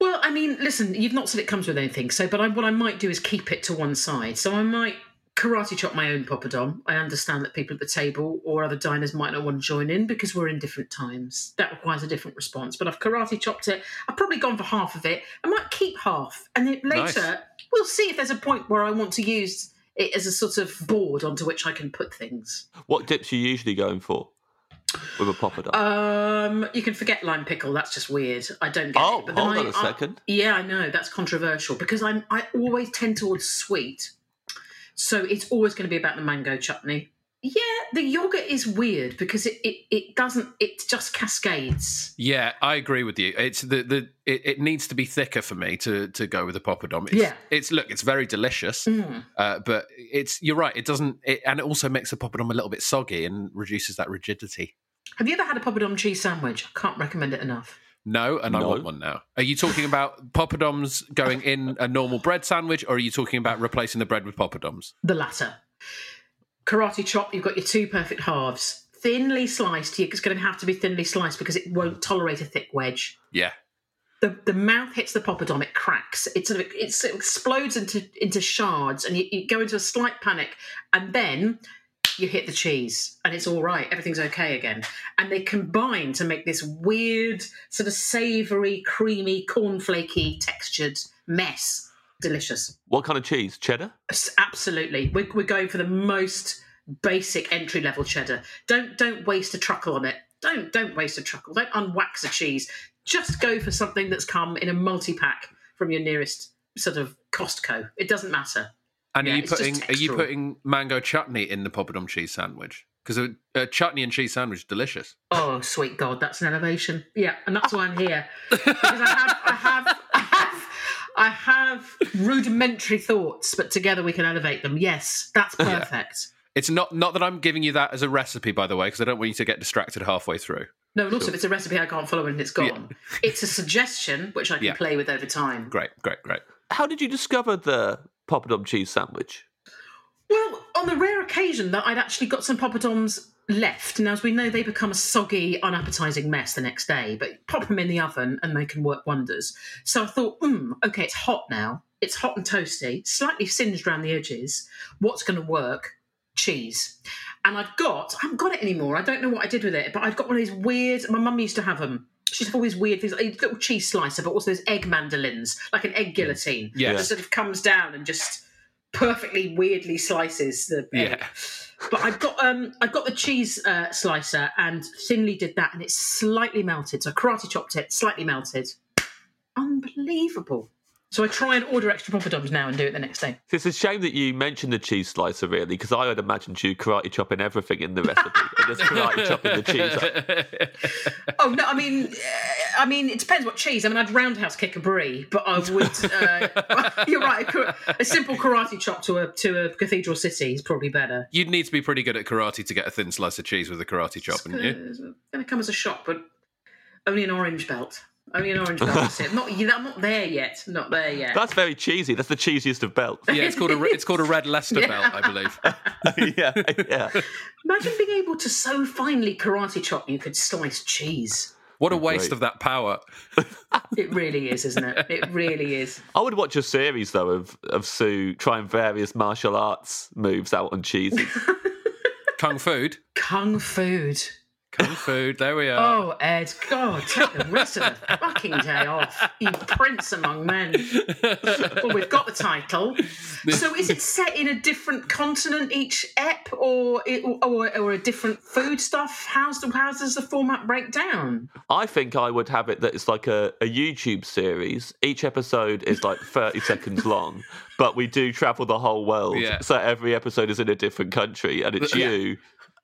Speaker 3: Well, I mean, listen, you've not said it comes with anything. So, but I, what I might do is keep it to one side. So I might karate chop my own poppadom. I understand that people at the table or other diners might not want to join in because we're in different times. That requires a different response. But I've karate chopped it. I've probably gone for half of it. I might keep half, and then later
Speaker 1: Nice.
Speaker 3: we'll see if there's a point where I want to use it as a sort of board onto which I can put things.
Speaker 2: What dips are you usually going for with a poppadom?
Speaker 3: Um, you can forget lime pickle. That's just weird. I don't get
Speaker 2: Oh,
Speaker 3: it. But
Speaker 2: hold
Speaker 3: I,
Speaker 2: on a
Speaker 3: I-
Speaker 2: second.
Speaker 3: yeah, I know that's controversial because I'm I always tend towards sweet, so it's always going to be about the mango chutney. Yeah, the yogurt is weird because it it, it doesn't it just cascades.
Speaker 1: Yeah, I agree with you. It's the the it, it needs to be thicker for me to to go with the poppadom. It's,
Speaker 3: Yeah.
Speaker 1: it's look, it's very delicious,
Speaker 3: Mm.
Speaker 1: uh, but it's you're right. It doesn't, it, and it also makes the poppadom a little bit soggy and reduces that rigidity.
Speaker 3: Have you ever had a poppadom cheese sandwich? I can't recommend it enough.
Speaker 1: No, and I want one now. Are you talking about poppadoms going in a normal bread sandwich, or are you talking about replacing the bread with poppadoms?
Speaker 3: The latter. Karate chop, you've got your two perfect halves. Thinly sliced, it's going to have to be thinly sliced because it won't tolerate a thick wedge.
Speaker 1: Yeah,
Speaker 3: the the mouth hits the poppadom, it cracks. It sort of it sort explodes into into shards, and you, you go into a slight panic, and then you hit the cheese, and it's all right. Everything's okay again. And they combine to make this weird, sort of savoury, creamy, cornflaky textured mess. Delicious.
Speaker 2: what kind of cheese? Cheddar?
Speaker 3: Absolutely, we're, we're going for the most basic entry level cheddar. Don't don't waste a truckle on it. Don't don't waste a truckle. Don't unwax a cheese. Just go for something that's come in a multi pack from your nearest sort of Costco. It doesn't matter.
Speaker 1: And
Speaker 3: Yeah,
Speaker 1: are you putting are you putting mango chutney in the poppadom cheese sandwich? Because a, a chutney and cheese sandwich is delicious.
Speaker 3: Oh, sweet God, that's an elevation. Yeah, and that's why I'm here because I have I have I have I have rudimentary thoughts, but together we can elevate them. Yes, that's perfect.
Speaker 1: It's not not that I'm giving you that as a recipe, by the way, because I don't want you to get distracted halfway through.
Speaker 3: No, and also if it's a recipe I can't follow and it's gone. It's a suggestion which I can
Speaker 1: Yeah.
Speaker 3: play with over time.
Speaker 1: Great, great, great.
Speaker 2: How did you discover the poppadom cheese sandwich?
Speaker 3: Well, on the rare occasion that I'd actually got some poppadoms left. Now, as we know, they become a soggy, unappetizing mess the next day, but pop them in the oven and they can work wonders. So I thought, hmm, okay, it's hot now. It's hot and toasty, slightly singed around the edges. What's going to work? Cheese. And I've got, I haven't got it anymore. I don't know what I did with it, but I've got one of these weird, my mum used to have them. She'd have all these weird things, like a little cheese slicer, but also those egg mandolins, like an egg guillotine.
Speaker 1: Yeah.
Speaker 3: That sort of comes down and just perfectly weirdly slices the egg.
Speaker 1: Yeah.
Speaker 3: But I've got um I've got the cheese uh, slicer and thinly did that, and it's slightly melted. So I karate chopped it, slightly melted. Unbelievable. So I try and order extra poppadoms now and do it the next day.
Speaker 2: It's a shame that you mentioned the cheese slicer, really, because I had imagined you karate chopping everything in the recipe and just karate chopping the cheese up.
Speaker 3: Oh no, I mean, uh, I mean, it depends what cheese. I mean, I'd roundhouse kick a brie, but I would. Uh, you're right. A, a simple karate chop to a to a cathedral city is probably better.
Speaker 1: You'd need to be pretty good at karate to get a thin slice of cheese with a karate chop, wouldn't you?
Speaker 3: It's going to come as a shock, but only an orange belt. Only an orange belt. That's it. Not, I'm not there yet. Not there yet.
Speaker 2: That's very cheesy. That's the cheesiest of belts.
Speaker 1: Yeah, it's called a it's called a red Leicester
Speaker 3: Yeah.
Speaker 1: belt, I believe.
Speaker 2: yeah, yeah.
Speaker 3: Imagine being able to so finely karate chop you could slice cheese.
Speaker 1: What a waste
Speaker 2: Great.
Speaker 1: of that power.
Speaker 3: It really is, isn't it? It really is.
Speaker 2: I would watch a series though of of Sue trying various martial arts moves out on cheeses.
Speaker 1: Kung food.
Speaker 3: Kung food.
Speaker 1: Kung food. There we are.
Speaker 3: Oh, Ed, God, take the rest of the fucking day off. You prince among men. Well, we've got the title. So, is it set in a different continent each ep, or it, or, or a different food stuff? How's the how does the format break down?
Speaker 2: I think I would have it that it's like a, a YouTube series. Each episode is like 30 seconds long, but we do travel the whole world.
Speaker 1: Yeah.
Speaker 2: So every episode is in a different country, and it's
Speaker 1: Yeah.
Speaker 2: you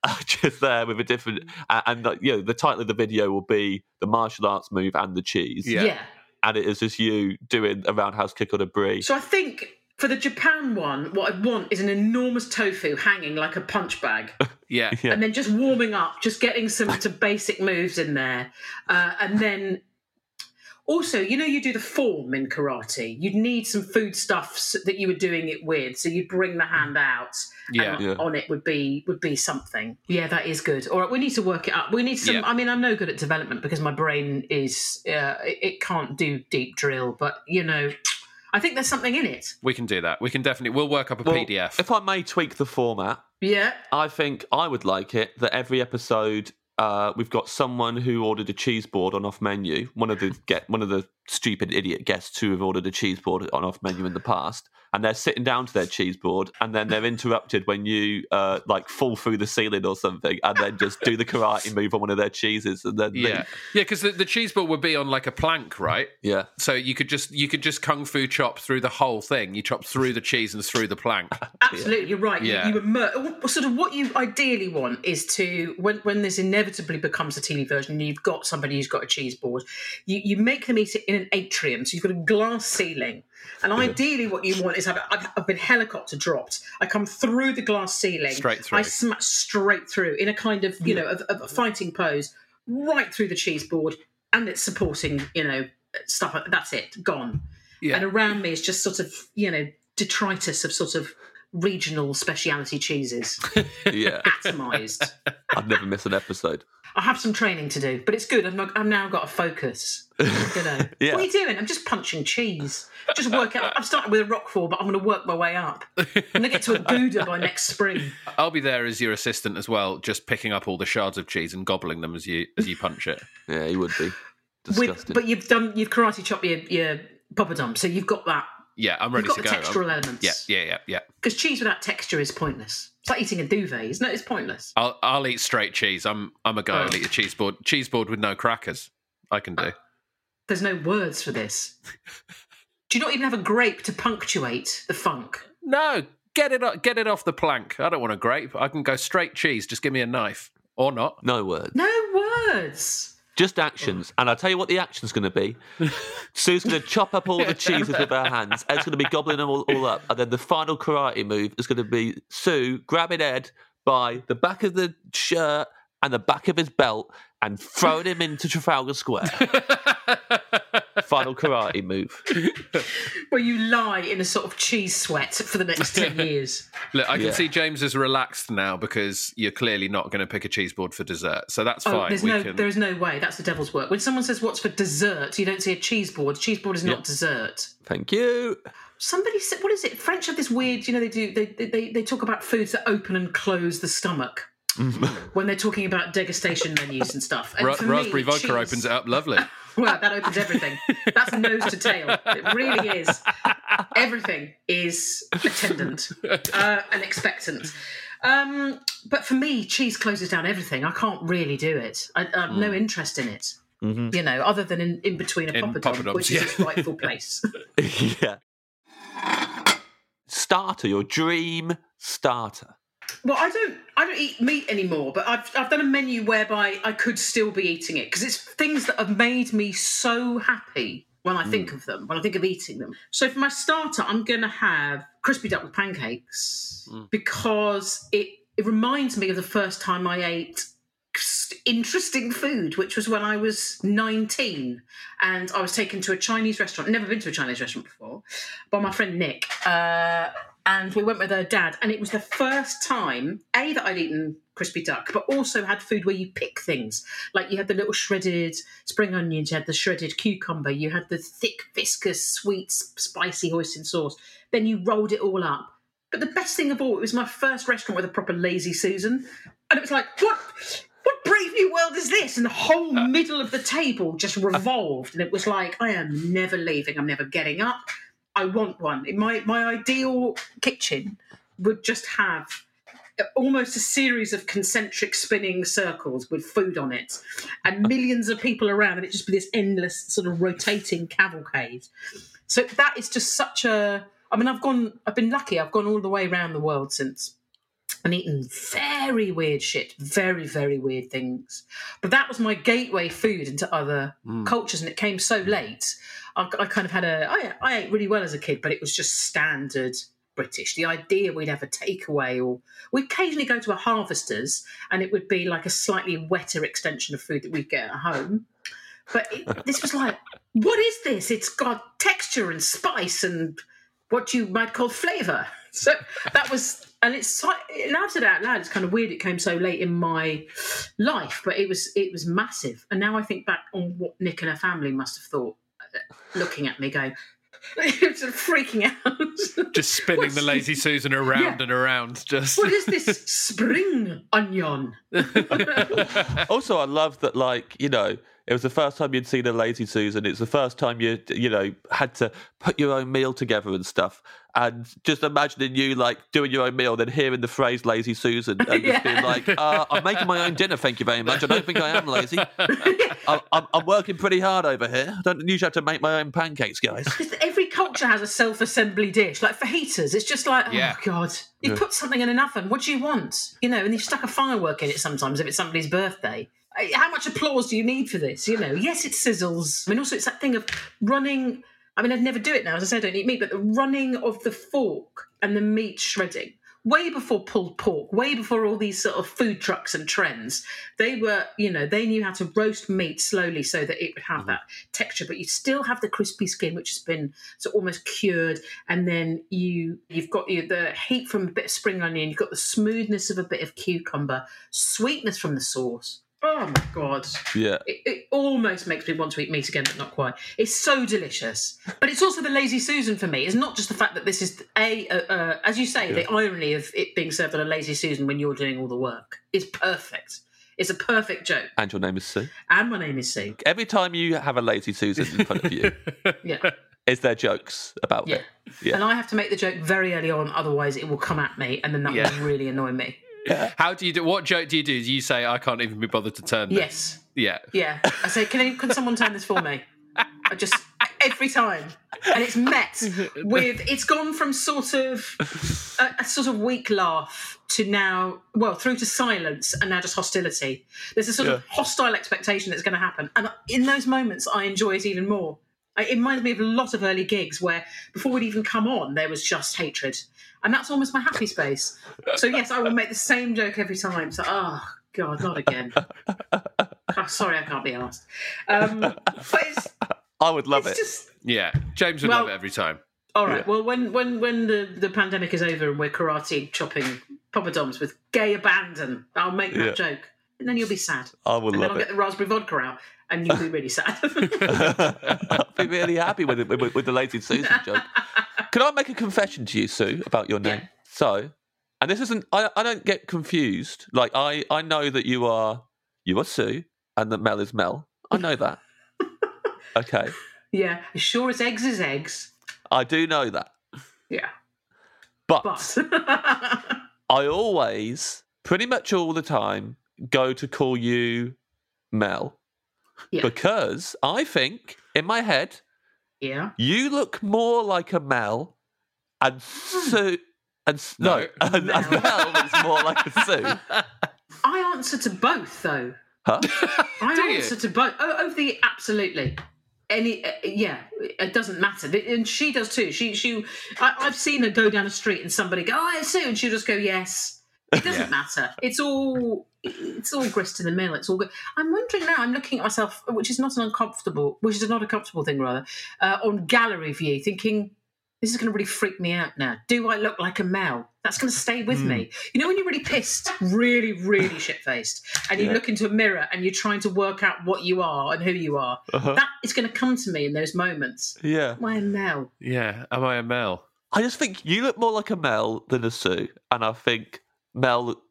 Speaker 2: just there with a different. And, and like, you know, the title of the video will be the martial arts move and the cheese.
Speaker 1: Yeah.
Speaker 2: And it is just you doing a roundhouse kick on a brie.
Speaker 3: So I think for the Japan one, what I want is an enormous tofu hanging like a punch bag.
Speaker 1: Yeah.
Speaker 2: Yeah.
Speaker 3: and then just warming up, just getting some some basic moves in there, uh, and then also, you know, you do the form in karate. You'd need some foodstuffs that you were doing it with, so you'd bring the hand out.
Speaker 1: Yeah.
Speaker 3: and
Speaker 2: Yeah.
Speaker 3: on it would be would be something. Yeah, that is good. All right, we need to work it up. We need some.
Speaker 1: Yeah.
Speaker 3: I mean, I'm no good at development because my brain is uh, it, it can't do deep drill, but you know, I think there's something in it.
Speaker 1: We can do that. We can definitely. We'll work up a
Speaker 2: Well,
Speaker 1: PDF.
Speaker 2: If I may tweak the format,
Speaker 3: Yeah,
Speaker 2: I think I would like it that every episode uh, we've got someone who ordered a cheese board on off menu. One of the get one of the stupid idiot guests who have ordered a cheese board on off menu in the past, and they're sitting down to their cheese board, and then they're interrupted when you uh, like fall through the ceiling or something, and then just do the karate move on one of their cheeses, and then
Speaker 1: yeah.
Speaker 2: leave.
Speaker 1: Yeah, because the, the cheese ball would be on like a plank, right?
Speaker 2: yeah,
Speaker 1: So you could just you could just kung fu chop through the whole thing. You chop through the cheese and through the plank.
Speaker 3: Absolutely, you're right.
Speaker 1: Yeah.
Speaker 3: You, you immer- sort of what you ideally want is to when when this inevitably becomes a TV version, and you've got somebody who's got a cheese board. You you make them eat it in an atrium, so you've got a glass ceiling. And ideally, what you want is have I've, I've been helicopter dropped. I come through the glass ceiling,
Speaker 1: Straight through.
Speaker 3: I smash straight through in a kind of you know of, of a fighting pose, right through the cheese board, and it's supporting you know stuff. That's it, gone
Speaker 1: Yeah.
Speaker 3: and around me is just sort of you know detritus of sort of regional speciality cheeses.
Speaker 2: Yeah.
Speaker 3: atomized.
Speaker 2: I'd never miss an episode.
Speaker 3: i have some training to do but it's good. I've, not, I've now got a focus. You know.
Speaker 2: Yeah.
Speaker 3: what are you doing? I'm just punching cheese. Just work out. I've started with a Roquefort but i'm going to work my way up. I'm going to get to a gouda by next spring.
Speaker 1: I'll be there as your assistant as well, just picking up all the shards of cheese and gobbling them as you as you punch it.
Speaker 2: Yeah, he would be.
Speaker 3: With,
Speaker 2: disgusting.
Speaker 3: but you've done you've karate chopped your, your poppadom so you've got that
Speaker 1: Yeah, I'm ready
Speaker 3: you've got
Speaker 1: to
Speaker 3: the
Speaker 1: go.
Speaker 3: textural
Speaker 1: I'm-
Speaker 3: elements
Speaker 1: yeah, yeah, yeah, yeah.
Speaker 3: because cheese without texture is pointless it's like eating a duvet isn't it it's pointless
Speaker 1: I'll I'll eat straight cheese. I'm I'm a guy
Speaker 3: Oh.
Speaker 1: who'll eat a cheese board cheese board with no crackers. I can do.
Speaker 3: Uh, there's no words for this. Do you not even have a grape to punctuate the funk?
Speaker 1: No, get it o- get it off the plank. I don't want a grape. I can go straight cheese. Just give me a knife or not.
Speaker 2: no words.
Speaker 3: No words.
Speaker 2: Just actions. And I'll tell you what the action's going to be. Sue's going to chop up all the cheeses with her hands. Ed's going to be gobbling them all, all up. And then the final karate move is going to be Sue grabbing Ed by the back of the shirt and the back of his belt and throwing him into Trafalgar Square. Final karate move.
Speaker 3: Where you lie in a sort of cheese sweat for the next 10 years.
Speaker 1: Look, I can
Speaker 2: Yeah.
Speaker 1: see James is relaxed now because you're clearly not going to pick a cheese board for dessert. So that's
Speaker 3: Oh,
Speaker 1: fine.
Speaker 3: there's
Speaker 1: we
Speaker 3: no,
Speaker 1: can...
Speaker 3: there is no way. That's the devil's work. When someone says what's for dessert, you don't see a cheese board. Cheese board is not
Speaker 2: Yeah.
Speaker 3: dessert.
Speaker 2: Thank you.
Speaker 3: Somebody said, what is it? French have this weird, you know, they do, they, they- they, they talk about foods that open and close the stomach mm. when they're talking about degustation menus and stuff. And
Speaker 1: Ra-
Speaker 3: for me,
Speaker 1: raspberry vodka
Speaker 3: cheese-
Speaker 1: opens it up lovely.
Speaker 3: Well, that opens everything. That's nose to tail. It really is. Everything is attendant uh, and expectant. Um, but for me, cheese closes down everything. I can't really do it. I, I have no interest in it. You know, other than in, in between a
Speaker 1: In
Speaker 3: poppadom,
Speaker 1: poppadoms,
Speaker 3: which
Speaker 1: yeah.
Speaker 3: is its rightful place.
Speaker 2: yeah. Starter, your dream starter.
Speaker 3: Well, I don't, I don't eat meat anymore, but I've, I've done a menu whereby I could still be eating it because it's things that have made me so happy when I think of them, when I think of eating them. So for my starter, I'm going to have crispy duck with pancakes because it it reminds me of the first time I ate interesting food, which was when I was 19 and I was taken to a Chinese restaurant. Never been to a Chinese restaurant before, by my friend Nick. Uh, and we went with her dad, and it was the first time, A, that I'd eaten crispy duck, but also had food where you pick things. Like you had the little shredded spring onions, you had the shredded cucumber, you had the thick, viscous, sweet, spicy hoisin sauce. Then you rolled it all up. But the best thing of all, it was my first restaurant with a proper lazy Susan. And it was like, what? What brave new world is this? And the whole uh, middle of the table just uh, revolved. And it was like, I am never leaving. I'm never getting up. I want one. In my, my ideal kitchen would just have almost a series of concentric spinning circles with food on it and millions of people around and it just be this endless sort of rotating cavalcade. So that is just such a i mean i've gone i've been lucky. I've gone all the way around the world since and eaten very weird shit very very weird things. But that was my gateway food into other mm. cultures and it came so late I, I kind of had a I, I ate really well as a kid but it was just standard British. The idea we'd have a takeaway, or we occasionally go to a harvester's, and it would be like a slightly wetter extension of food that we'd get at home. But it, this was like, what is this? It's got texture and spice and what you might call flavour. So that was, and it's now said out loud. It's kind of weird. It came so late in my life, but it was it was massive. And now I think back on what Nick and her family must have thought, looking at me, going, sort of freaking out.
Speaker 1: Just spinning the
Speaker 3: What's-
Speaker 1: lazy Susan around
Speaker 3: Yeah.
Speaker 1: and around. Just
Speaker 3: What is this spring onion?
Speaker 2: Also, I love that, like, you know, it was the first time you'd seen a Lazy Susan. It's the first time you, you know, had to put your own meal together and stuff. And just imagining you, like, doing your own meal, then hearing the phrase Lazy Susan and just being like, uh, I'm making my own dinner, thank you very much. I don't think I am lazy. I, I'm, I'm working pretty hard over here. I don't usually have to make my own pancakes, guys.
Speaker 3: Every culture has a self-assembly dish. Like fajitas, it's just like,
Speaker 1: Yeah.
Speaker 3: oh god, you put something in an oven. What do you want? You know, and you stuck a firework in it sometimes if it's somebody's birthday. How much applause do you need for this? You know, yes, it sizzles. I mean, also it's that thing of running. I mean, I'd never do it now. As I said, I don't eat meat, but the running of the fork and the meat shredding. Way before pulled pork, way before all these sort of food trucks and trends, they were, you know, they knew how to roast meat slowly so that it would have that mm-hmm. texture, but you still have the crispy skin, which has been so almost cured, and then you you've got you, the heat from a bit of spring onion, you've got the smoothness of a bit of cucumber, sweetness from the sauce. Oh my god!
Speaker 2: Yeah.
Speaker 3: It, it almost makes me want to eat meat again, but not quite. It's so delicious, but it's also the lazy Susan for me. It's not just the fact that this is a, uh, uh, as you say, the irony of it being served on a lazy Susan when you're doing all the work is perfect. It's a perfect joke.
Speaker 2: And your name is Sue.
Speaker 3: And my name is Sue.
Speaker 2: Every time you have a Lazy Susan in front of you,
Speaker 3: Yeah.
Speaker 2: is there jokes about
Speaker 3: Yeah.
Speaker 2: it? Yeah.
Speaker 3: And I have to make the joke very early on, otherwise it will come at me, and then that
Speaker 1: Yeah.
Speaker 3: will really annoy me.
Speaker 1: How do you do? What joke do you do? Do you say I can't even be bothered to turn? this"?
Speaker 3: Yes.
Speaker 1: Yeah.
Speaker 3: Yeah. I say, can, any, can someone turn this for me? I just every time, and it's met with it's gone from sort of a, a sort of weak laugh to now, well, through to silence and now just hostility. There's a sort of hostile expectation that's going to happen, and in those moments, I enjoy it even more. It reminds me of a lot of early gigs where before we'd even come on, there was just hatred, and that's almost my happy space. So yes, I will make the same joke every time. So, oh God, not again. Oh, sorry, I can't be asked. Um, but it's,
Speaker 2: I would love
Speaker 3: it's
Speaker 2: it.
Speaker 3: just
Speaker 1: Yeah, James would
Speaker 3: Well-
Speaker 1: love it every time.
Speaker 3: all right.
Speaker 2: Yeah.
Speaker 3: Well, when when when the the pandemic is over and we're karate chopping poppadoms with gay abandon, I'll make that
Speaker 2: Yeah.
Speaker 3: joke, and then you'll be sad.
Speaker 2: I would
Speaker 3: and then
Speaker 2: love
Speaker 3: I'll
Speaker 2: it.
Speaker 3: get the raspberry vodka out, and you'll be really sad.
Speaker 2: I'd be really happy with, it, with, with the Lazy Susan joke. Can I make a confession to you, Sue, about your name?
Speaker 3: Yeah.
Speaker 2: So, and this isn't, I, I don't get confused. Like, I, I know that you are, you are Sue and that Mel is Mel. I know that. okay.
Speaker 3: yeah, as sure as eggs is eggs.
Speaker 2: I do know that.
Speaker 3: Yeah,
Speaker 2: But,
Speaker 3: but
Speaker 2: I always, pretty much all the time, go to call you Mel
Speaker 3: yeah,
Speaker 2: because I think in my head,
Speaker 3: yeah.
Speaker 2: You look more like a Mel, and Sue. And no,
Speaker 1: No.
Speaker 2: and, and
Speaker 3: Mel.
Speaker 2: Mel looks more like a Sue.
Speaker 3: I answer to both, though.
Speaker 2: Huh?
Speaker 3: I
Speaker 1: Do you?
Speaker 3: answer to both. Oh, oh, the absolutely. Any, uh, yeah, it doesn't matter, and she does too. She, she, I, I've seen her go down the street and somebody go, "Oh, it's Sue," and she'll just go, "Yes." It doesn't
Speaker 1: Yeah.
Speaker 3: matter. It's all, it's all grist to the mill. It's all good. I'm wondering now. I'm looking at myself, which is not an uncomfortable, which is not a comfortable thing, rather, uh, on gallery view, thinking. This is going to really freak me out now. Do I look like a Mel? That's going to stay with me. You know, when you're really pissed, really, really shit faced, and you
Speaker 2: Yeah.
Speaker 3: look into a mirror and you're trying to work out what you are and who you are,
Speaker 2: Uh-huh.
Speaker 3: that is going to come to me in those moments.
Speaker 2: Yeah.
Speaker 3: Am I a Mel?
Speaker 1: Yeah, am I a Mel?
Speaker 2: I just think you look more like a Mel than a Sue, and I think Mel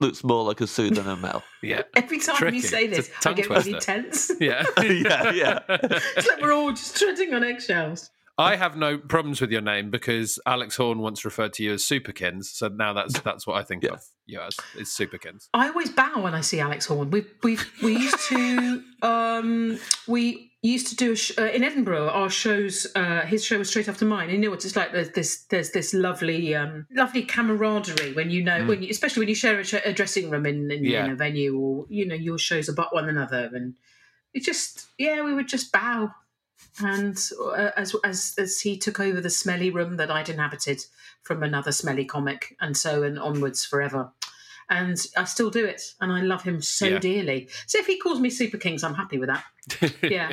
Speaker 2: looks more like a Sue than a Mel.
Speaker 1: Yeah,
Speaker 3: Every time
Speaker 1: Tricky.
Speaker 3: you say this, I
Speaker 1: tongue
Speaker 3: get really tense.
Speaker 1: yeah,
Speaker 2: Yeah, yeah.
Speaker 3: it's like we're all just treading on eggshells.
Speaker 1: I have no problems with your name because Alex Horne once referred to you as Superkins, so now that's that's what I think
Speaker 2: Yeah.
Speaker 1: of you as is Superkins.
Speaker 3: I always bow when I see Alex Horne. We we we used to um we used to do a sh- uh, in Edinburgh. Our shows, uh, his show was straight after mine. You know, what it's like there's this there's this lovely um lovely camaraderie when you know when you, especially when you share a, sh- a dressing room in, in,
Speaker 1: Yeah.
Speaker 3: in a venue or you know your shows about one another and it just yeah we would just bow. And uh, as as as he took over the smelly room that I'd inhabited from another smelly comic, and so and onwards forever and I still do it, and I love him so
Speaker 1: Yeah.
Speaker 3: dearly. So if he calls me Superkins, I'm happy with that. Yeah.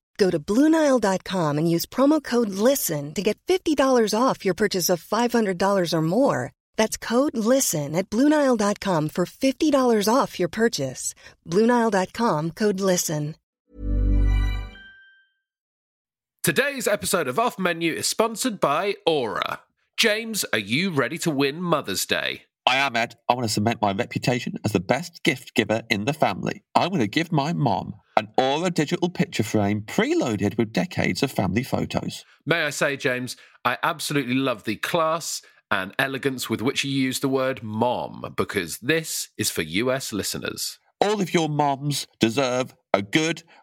Speaker 4: Go to Bluenile.com and use promo code LISTEN to get $50 off your purchase of $500 or more. That's code LISTEN at Bluenile.com for $50 off your purchase. Bluenile.com code LISTEN.
Speaker 1: Today's episode of Off Menu is sponsored by Aura. James, are you ready to win Mother's Day?
Speaker 2: I am, Ed. I want to cement my reputation as the best gift giver in the family. I'm going to give my mom an Aura digital picture frame preloaded with decades of family photos.
Speaker 1: May I say, James, I absolutely love the class and elegance with which you use the word mom because this is for US listeners.
Speaker 2: All of your moms deserve a good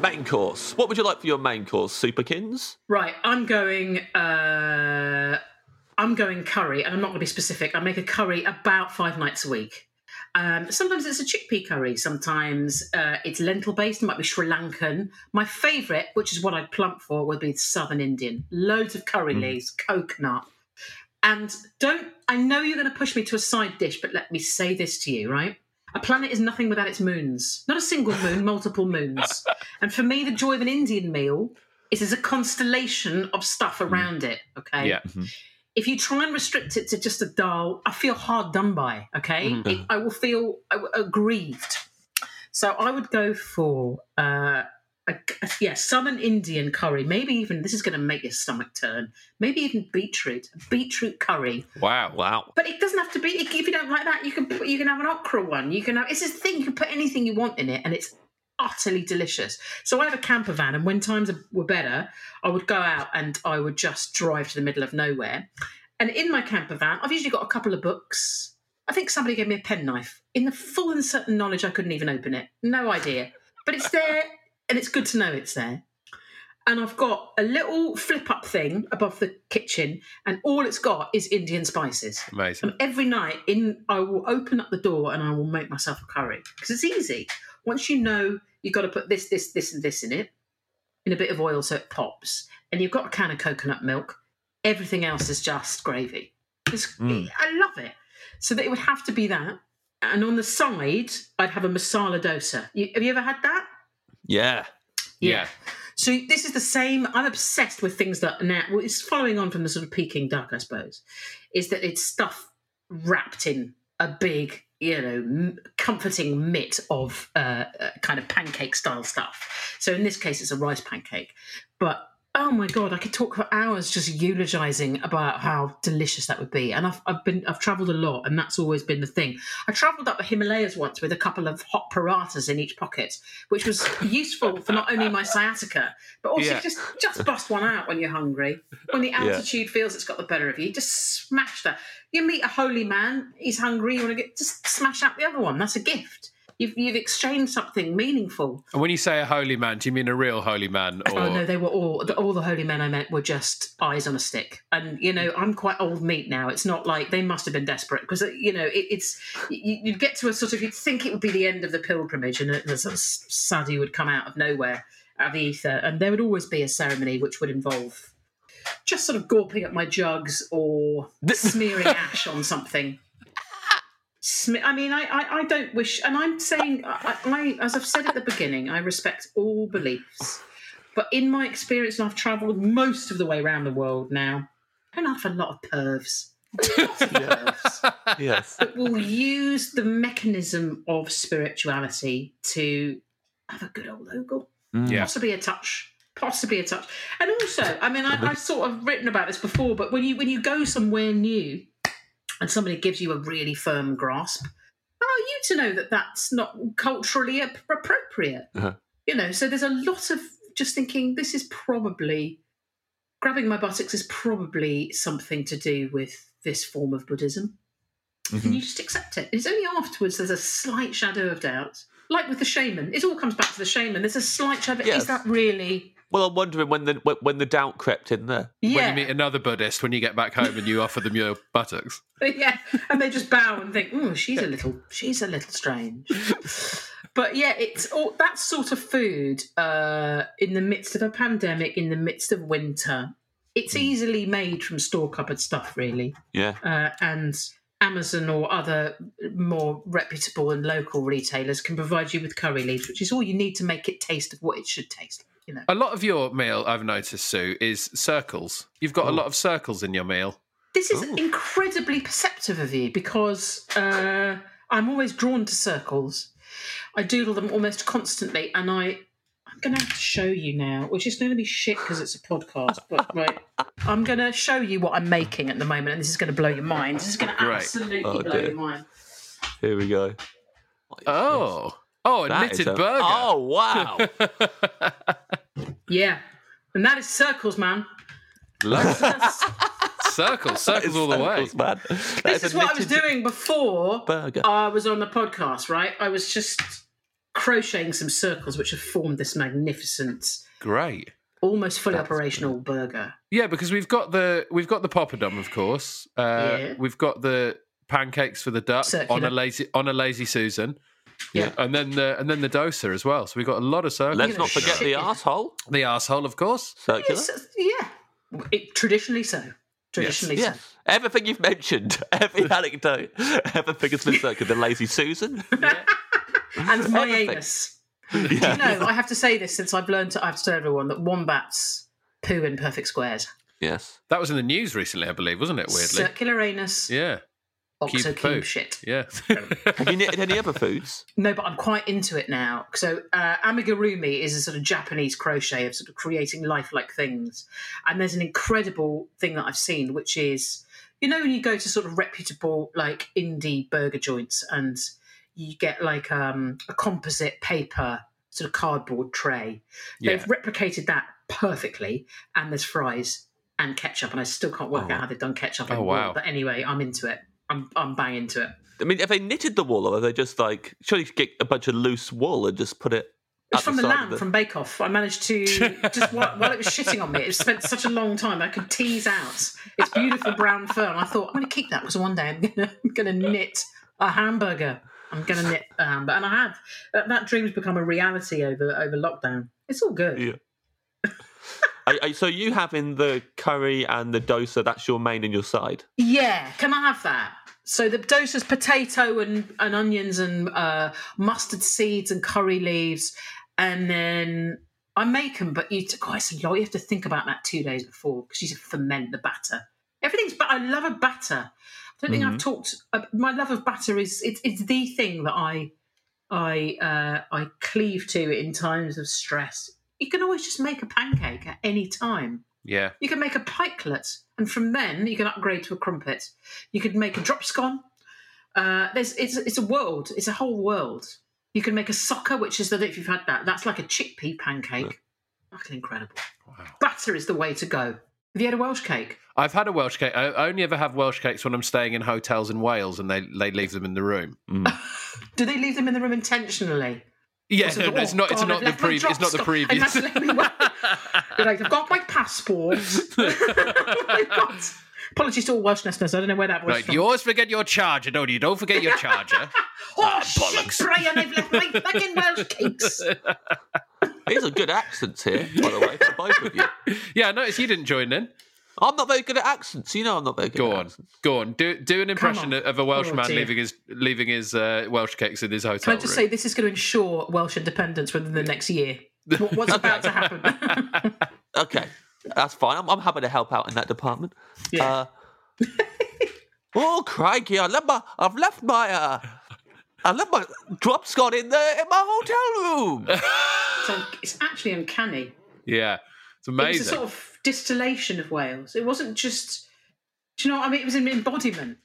Speaker 2: Main course. What would you like for your main course, Superkins?
Speaker 3: Right, I'm going. Uh, I'm going curry, and I'm not going to be specific. I make a curry about five nights a week. Um, sometimes it's a chickpea curry. Sometimes uh, it's lentil based. It might be Sri Lankan. My favourite, which is what I'd plump for, would be Southern Indian. Loads of curry leaves, coconut, and don't. I know you're going to push me to a side dish, but let me say this to you, right? A planet is nothing without its moons. Not a single moon, multiple moons. And for me, the joy of an Indian meal is there's a constellation of stuff around it. Okay.
Speaker 1: Yeah.
Speaker 3: If you try and restrict it to just a dal, I feel hard done by. Okay. It- I will feel uh, aggrieved. So I would go for uh, a, a- yeah, southern Indian curry. Maybe even this is going to make your stomach turn. Maybe even beetroot, beetroot curry.
Speaker 1: Wow.
Speaker 2: Wow.
Speaker 3: But it doesn't have to be. If you don't like that, you can put, you can have an okra one. You can have. It's this thing. You can put anything you want in it, and it's utterly delicious. So I have a camper van, and when times were better, I would go out and I would just drive to the middle of nowhere. And in my camper van, I've usually got a couple of books. I think somebody gave me a penknife in the full and certain knowledge I couldn't even open it. No idea. But it's there, and it's good to know it's there. And I've got a little flip up thing above the kitchen, and all it's got is Indian spices.
Speaker 1: Amazing.
Speaker 3: And every night, in I will open up the door and I will make myself a curry because it's easy. Once you know you've got to put this, this, this, and this in it, in a bit of oil so it pops, and you've got a can of coconut milk, everything else is just gravy. It's, hmm. I love it. So that it would have to be that. And on the side, I'd have a masala dosa. You, have you ever had that?
Speaker 2: Yeah.
Speaker 1: Yeah.
Speaker 3: So this is the same. I'm obsessed with things that now. Well, it's following on from the sort of Peking duck, I suppose. Is that it's stuff wrapped in a big, you know, comforting mitt of uh, uh, kind of pancake style stuff. So in this case, it's a rice pancake. But oh my god, I could talk for hours just eulogizing about how delicious that would be. And I've, I've been I've travelled a lot, and that's always been the thing. I travelled up the Himalayas once with a couple of hot parathas in each pocket, which was useful for not only my sciatica, but also
Speaker 1: Yeah.
Speaker 3: just just bust one out when you're hungry. When the altitude feels it's got the better of you, just smash that. You meet a holy man, he's hungry, you want to get just smash out the other one. That's a gift. You've you've exchanged something meaningful.
Speaker 1: And when you say a holy man, do you mean a real holy man? Oh, or...
Speaker 3: Oh no, they were all the, all the holy men I met were just eyes on a stick. And you know, I'm quite old meat now. It's not like they must have been desperate because uh, you know it, it's you, you'd get to a sort of you'd think it would be the end of the pilgrimage and uh, a, a sort of sadhu would come out of nowhere out of the ether, and there would always be a ceremony which would involve just sort of gawping at my jugs or smearing ash on something. Smi- I mean, I, I, I don't wish, and I'm saying, I, I, as I've said at the beginning, I respect all beliefs. But in my experience, and I've travelled most of the way around the world now, I don't have a lot of pervs. Lots of pervs
Speaker 2: Yes.
Speaker 3: that will use the mechanism of spirituality to have a good old ogle, mm.
Speaker 1: Yeah.
Speaker 3: possibly a touch, possibly a touch. And also, I mean, I, I've sort of written about this before, but when you when you go somewhere new and somebody gives you a really firm grasp, how are you to know that that's not culturally appropriate?
Speaker 2: Uh-huh.
Speaker 3: You know, so there's a lot of just thinking this is probably grabbing my buttocks is probably something to do with this form of Buddhism. And you just accept it. It's only afterwards there's a slight shadow of doubt. Like with the shaman, it all comes back to the shaman. There's a slight shadow.
Speaker 2: Yes.
Speaker 3: Is that really
Speaker 2: Well, I'm wondering when the when- when the doubt crept in there.
Speaker 1: When you meet another Buddhist when you get back home and you offer them your buttocks.
Speaker 3: yeah, and they just bow and think, "Oh, she's a little, she's a little strange." but yeah, it's all that sort of food uh, in the midst of a pandemic, in the midst of winter. It's easily made from store cupboard stuff, really,
Speaker 2: Yeah.
Speaker 3: uh, and Amazon or other more reputable and local retailers can provide you with curry leaves, which is all you need to make it taste of what it should taste. like, You know,
Speaker 1: A lot of your meal, I've noticed, Sue, is circles. You've got a lot of circles in your meal.
Speaker 3: This is incredibly perceptive of you because uh, I'm always drawn to circles. I doodle them almost constantly, and I I'm going to have to show you now, which is going to be shit because it's a podcast. But right, I'm going to show you what I'm making at the moment, and this is going to blow your mind. This is going to
Speaker 1: Great.
Speaker 3: absolutely
Speaker 2: Oh,
Speaker 3: blow
Speaker 2: dear.
Speaker 3: your mind.
Speaker 2: Here we go.
Speaker 1: Oh. Oh, a
Speaker 2: That
Speaker 1: knitted
Speaker 2: a-
Speaker 1: burger.
Speaker 2: Oh wow!
Speaker 3: Yeah, and that is circles, man.
Speaker 1: Love circles, circles all the way.
Speaker 2: Circles, man. That
Speaker 3: This
Speaker 2: a
Speaker 3: is what I was doing before
Speaker 2: Burger.
Speaker 3: I was on the podcast. Right, I was just crocheting some circles, which have formed this magnificent.
Speaker 1: Great.
Speaker 3: almost fully operational burger.
Speaker 1: Yeah, because we've got the we've got the poppadom, of course. Uh,
Speaker 3: Yeah.
Speaker 1: We've got the pancakes for the duck
Speaker 3: Circular.
Speaker 1: on a lazy on a lazy Susan.
Speaker 3: Yeah.
Speaker 1: and then the and then the dosa as well. So we've got a lot of circles.
Speaker 2: Let's not forget the asshole.
Speaker 1: the asshole, of course.
Speaker 2: Circular.
Speaker 3: It's- yeah, it, traditionally so. Traditionally so.
Speaker 2: Yes. Everything you've mentioned, every anecdote, everything has been circular. The lazy Susan.
Speaker 3: And my
Speaker 2: Everything.
Speaker 3: anus. Do you know, I have to say this since I've learned to, I have to tell everyone that wombats poo in perfect squares.
Speaker 2: Yes.
Speaker 1: That was in the news recently, I believe, wasn't it? Weirdly,
Speaker 3: Circular anus,
Speaker 1: yeah,
Speaker 3: oxo
Speaker 1: cube
Speaker 3: cube shit.
Speaker 1: yeah.
Speaker 2: Have you knitted any other foods?
Speaker 3: No, but I'm quite into it now. So uh, amigurumi is a sort of Japanese crochet of sort of creating lifelike things. And there's an incredible thing that I've seen, which is, you know, when you go to sort of reputable like indie burger joints and you get like um, a composite paper sort of cardboard tray.
Speaker 1: Yeah.
Speaker 3: They've replicated that perfectly, and there's fries and ketchup. And I still can't work
Speaker 2: Oh.
Speaker 3: out how they've done ketchup.
Speaker 1: Oh,
Speaker 3: in wool,
Speaker 1: wow.
Speaker 3: But anyway, I'm into it. I'm I'm bang into it.
Speaker 2: I mean, have they knitted the wool, or are they just like surely you get a bunch of loose wool and just put it?
Speaker 3: It's from the,
Speaker 2: side of
Speaker 3: lamb from Bake Off. I managed to just while, while it was shitting on me, it spent such a long time. I could tease out its beautiful brown fur, and I thought I'm going to keep that because one day I'm going to I'm going to knit a hamburger. I'm going to knit a hamburger, and I have. That, that dream's become a reality over over lockdown. It's all good.
Speaker 2: Yeah. Are- are- so you having the curry and the dosa? That's your main and your side.
Speaker 3: Yeah, can I have that? So the dosa's potato and, and onions and uh, mustard seeds and curry leaves, and then I make them. But you, God, it's a lot. You have to think about that two days before because you ferment the batter. Everything's. But I love a batter. I don't think I've talked. Uh, my love of batter is it's it's the thing that I I uh, I cleave to in times of stress. You can always just make a pancake at any time.
Speaker 1: Yeah.
Speaker 3: You can make a pikelet, and from then you can upgrade to a crumpet. You could make a drop scone. Uh, there's it's it's a world. It's a whole world. You can make a socca, which is that if you've had that. That's like a chickpea pancake. Fucking incredible. Butter is the way to go. Have you had a Welsh cake?
Speaker 1: I've had a Welsh cake. I only ever have Welsh cakes when I'm staying in hotels in Wales and they, they leave them in the room.
Speaker 3: Do they leave them in the room intentionally?
Speaker 1: Yeah, no, it's
Speaker 3: "Oh,
Speaker 1: not. It's
Speaker 3: God,
Speaker 1: not the pre. It's not the previous.
Speaker 3: And that's left me wa- You're like, I've got my passport. I've got- Apologies to all Welsh listeners. I don't know where that was
Speaker 1: Right,
Speaker 3: from.
Speaker 1: you always forget your charger, don't you? Don't forget your charger.
Speaker 3: Oh
Speaker 1: Ah,
Speaker 3: shit,
Speaker 1: bollocks.
Speaker 3: Brian! I've left my fucking Welsh cakes.
Speaker 2: These are good accents here, by the way, for both of you.
Speaker 1: yeah, I noticed you didn't join in.
Speaker 2: I'm not very good at accents. You know, I'm not very good
Speaker 1: Go
Speaker 2: at
Speaker 1: on,
Speaker 2: accents.
Speaker 1: go on. Do do an impression of a Welsh
Speaker 3: Oh,
Speaker 1: man
Speaker 3: dear.
Speaker 1: leaving his leaving his uh, Welsh cakes in his hotel
Speaker 3: Can I just
Speaker 1: room.
Speaker 3: say this is going to ensure Welsh independence within the next year? What's about to happen?
Speaker 2: Okay, that's fine. I'm, I'm happy to help out in that department.
Speaker 3: Yeah.
Speaker 2: Uh, oh crikey! I left my I've left my uh, I left my drop scone in the in my hotel room.
Speaker 3: so it's actually uncanny.
Speaker 1: yeah, it's
Speaker 3: It was a
Speaker 1: amazing.
Speaker 3: sort of distillation of Wales. It wasn't just. Do you know what I mean? It was an embodiment.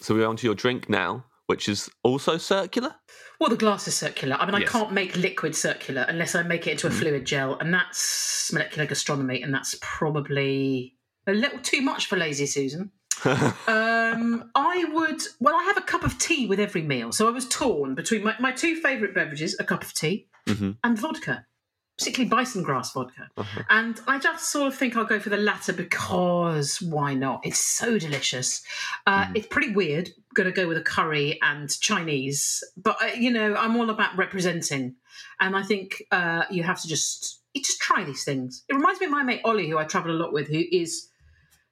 Speaker 2: so we're on to your drink now, which is also circular.
Speaker 3: Well, the glass is circular. I mean,
Speaker 1: Yes.
Speaker 3: I can't make liquid circular unless I make it into a fluid gel, and that's molecular gastronomy, and that's probably a little too much for lazy Susan. um, I would. Well, I have a cup of tea with every meal, so I was torn between my, my two favourite beverages: a cup of tea
Speaker 2: Mhm.
Speaker 3: and vodka, particularly bison grass vodka.
Speaker 2: Uh-huh.
Speaker 3: And I just sort of think I'll go for the latter because why not? It's so delicious. Uh,
Speaker 2: Mm.
Speaker 3: It's pretty weird. Going to go with a curry and Chinese, but uh, you know I'm all about representing, and I think uh, you have to just you just try these things. It reminds me of my mate Ollie, who I travel a lot with, who is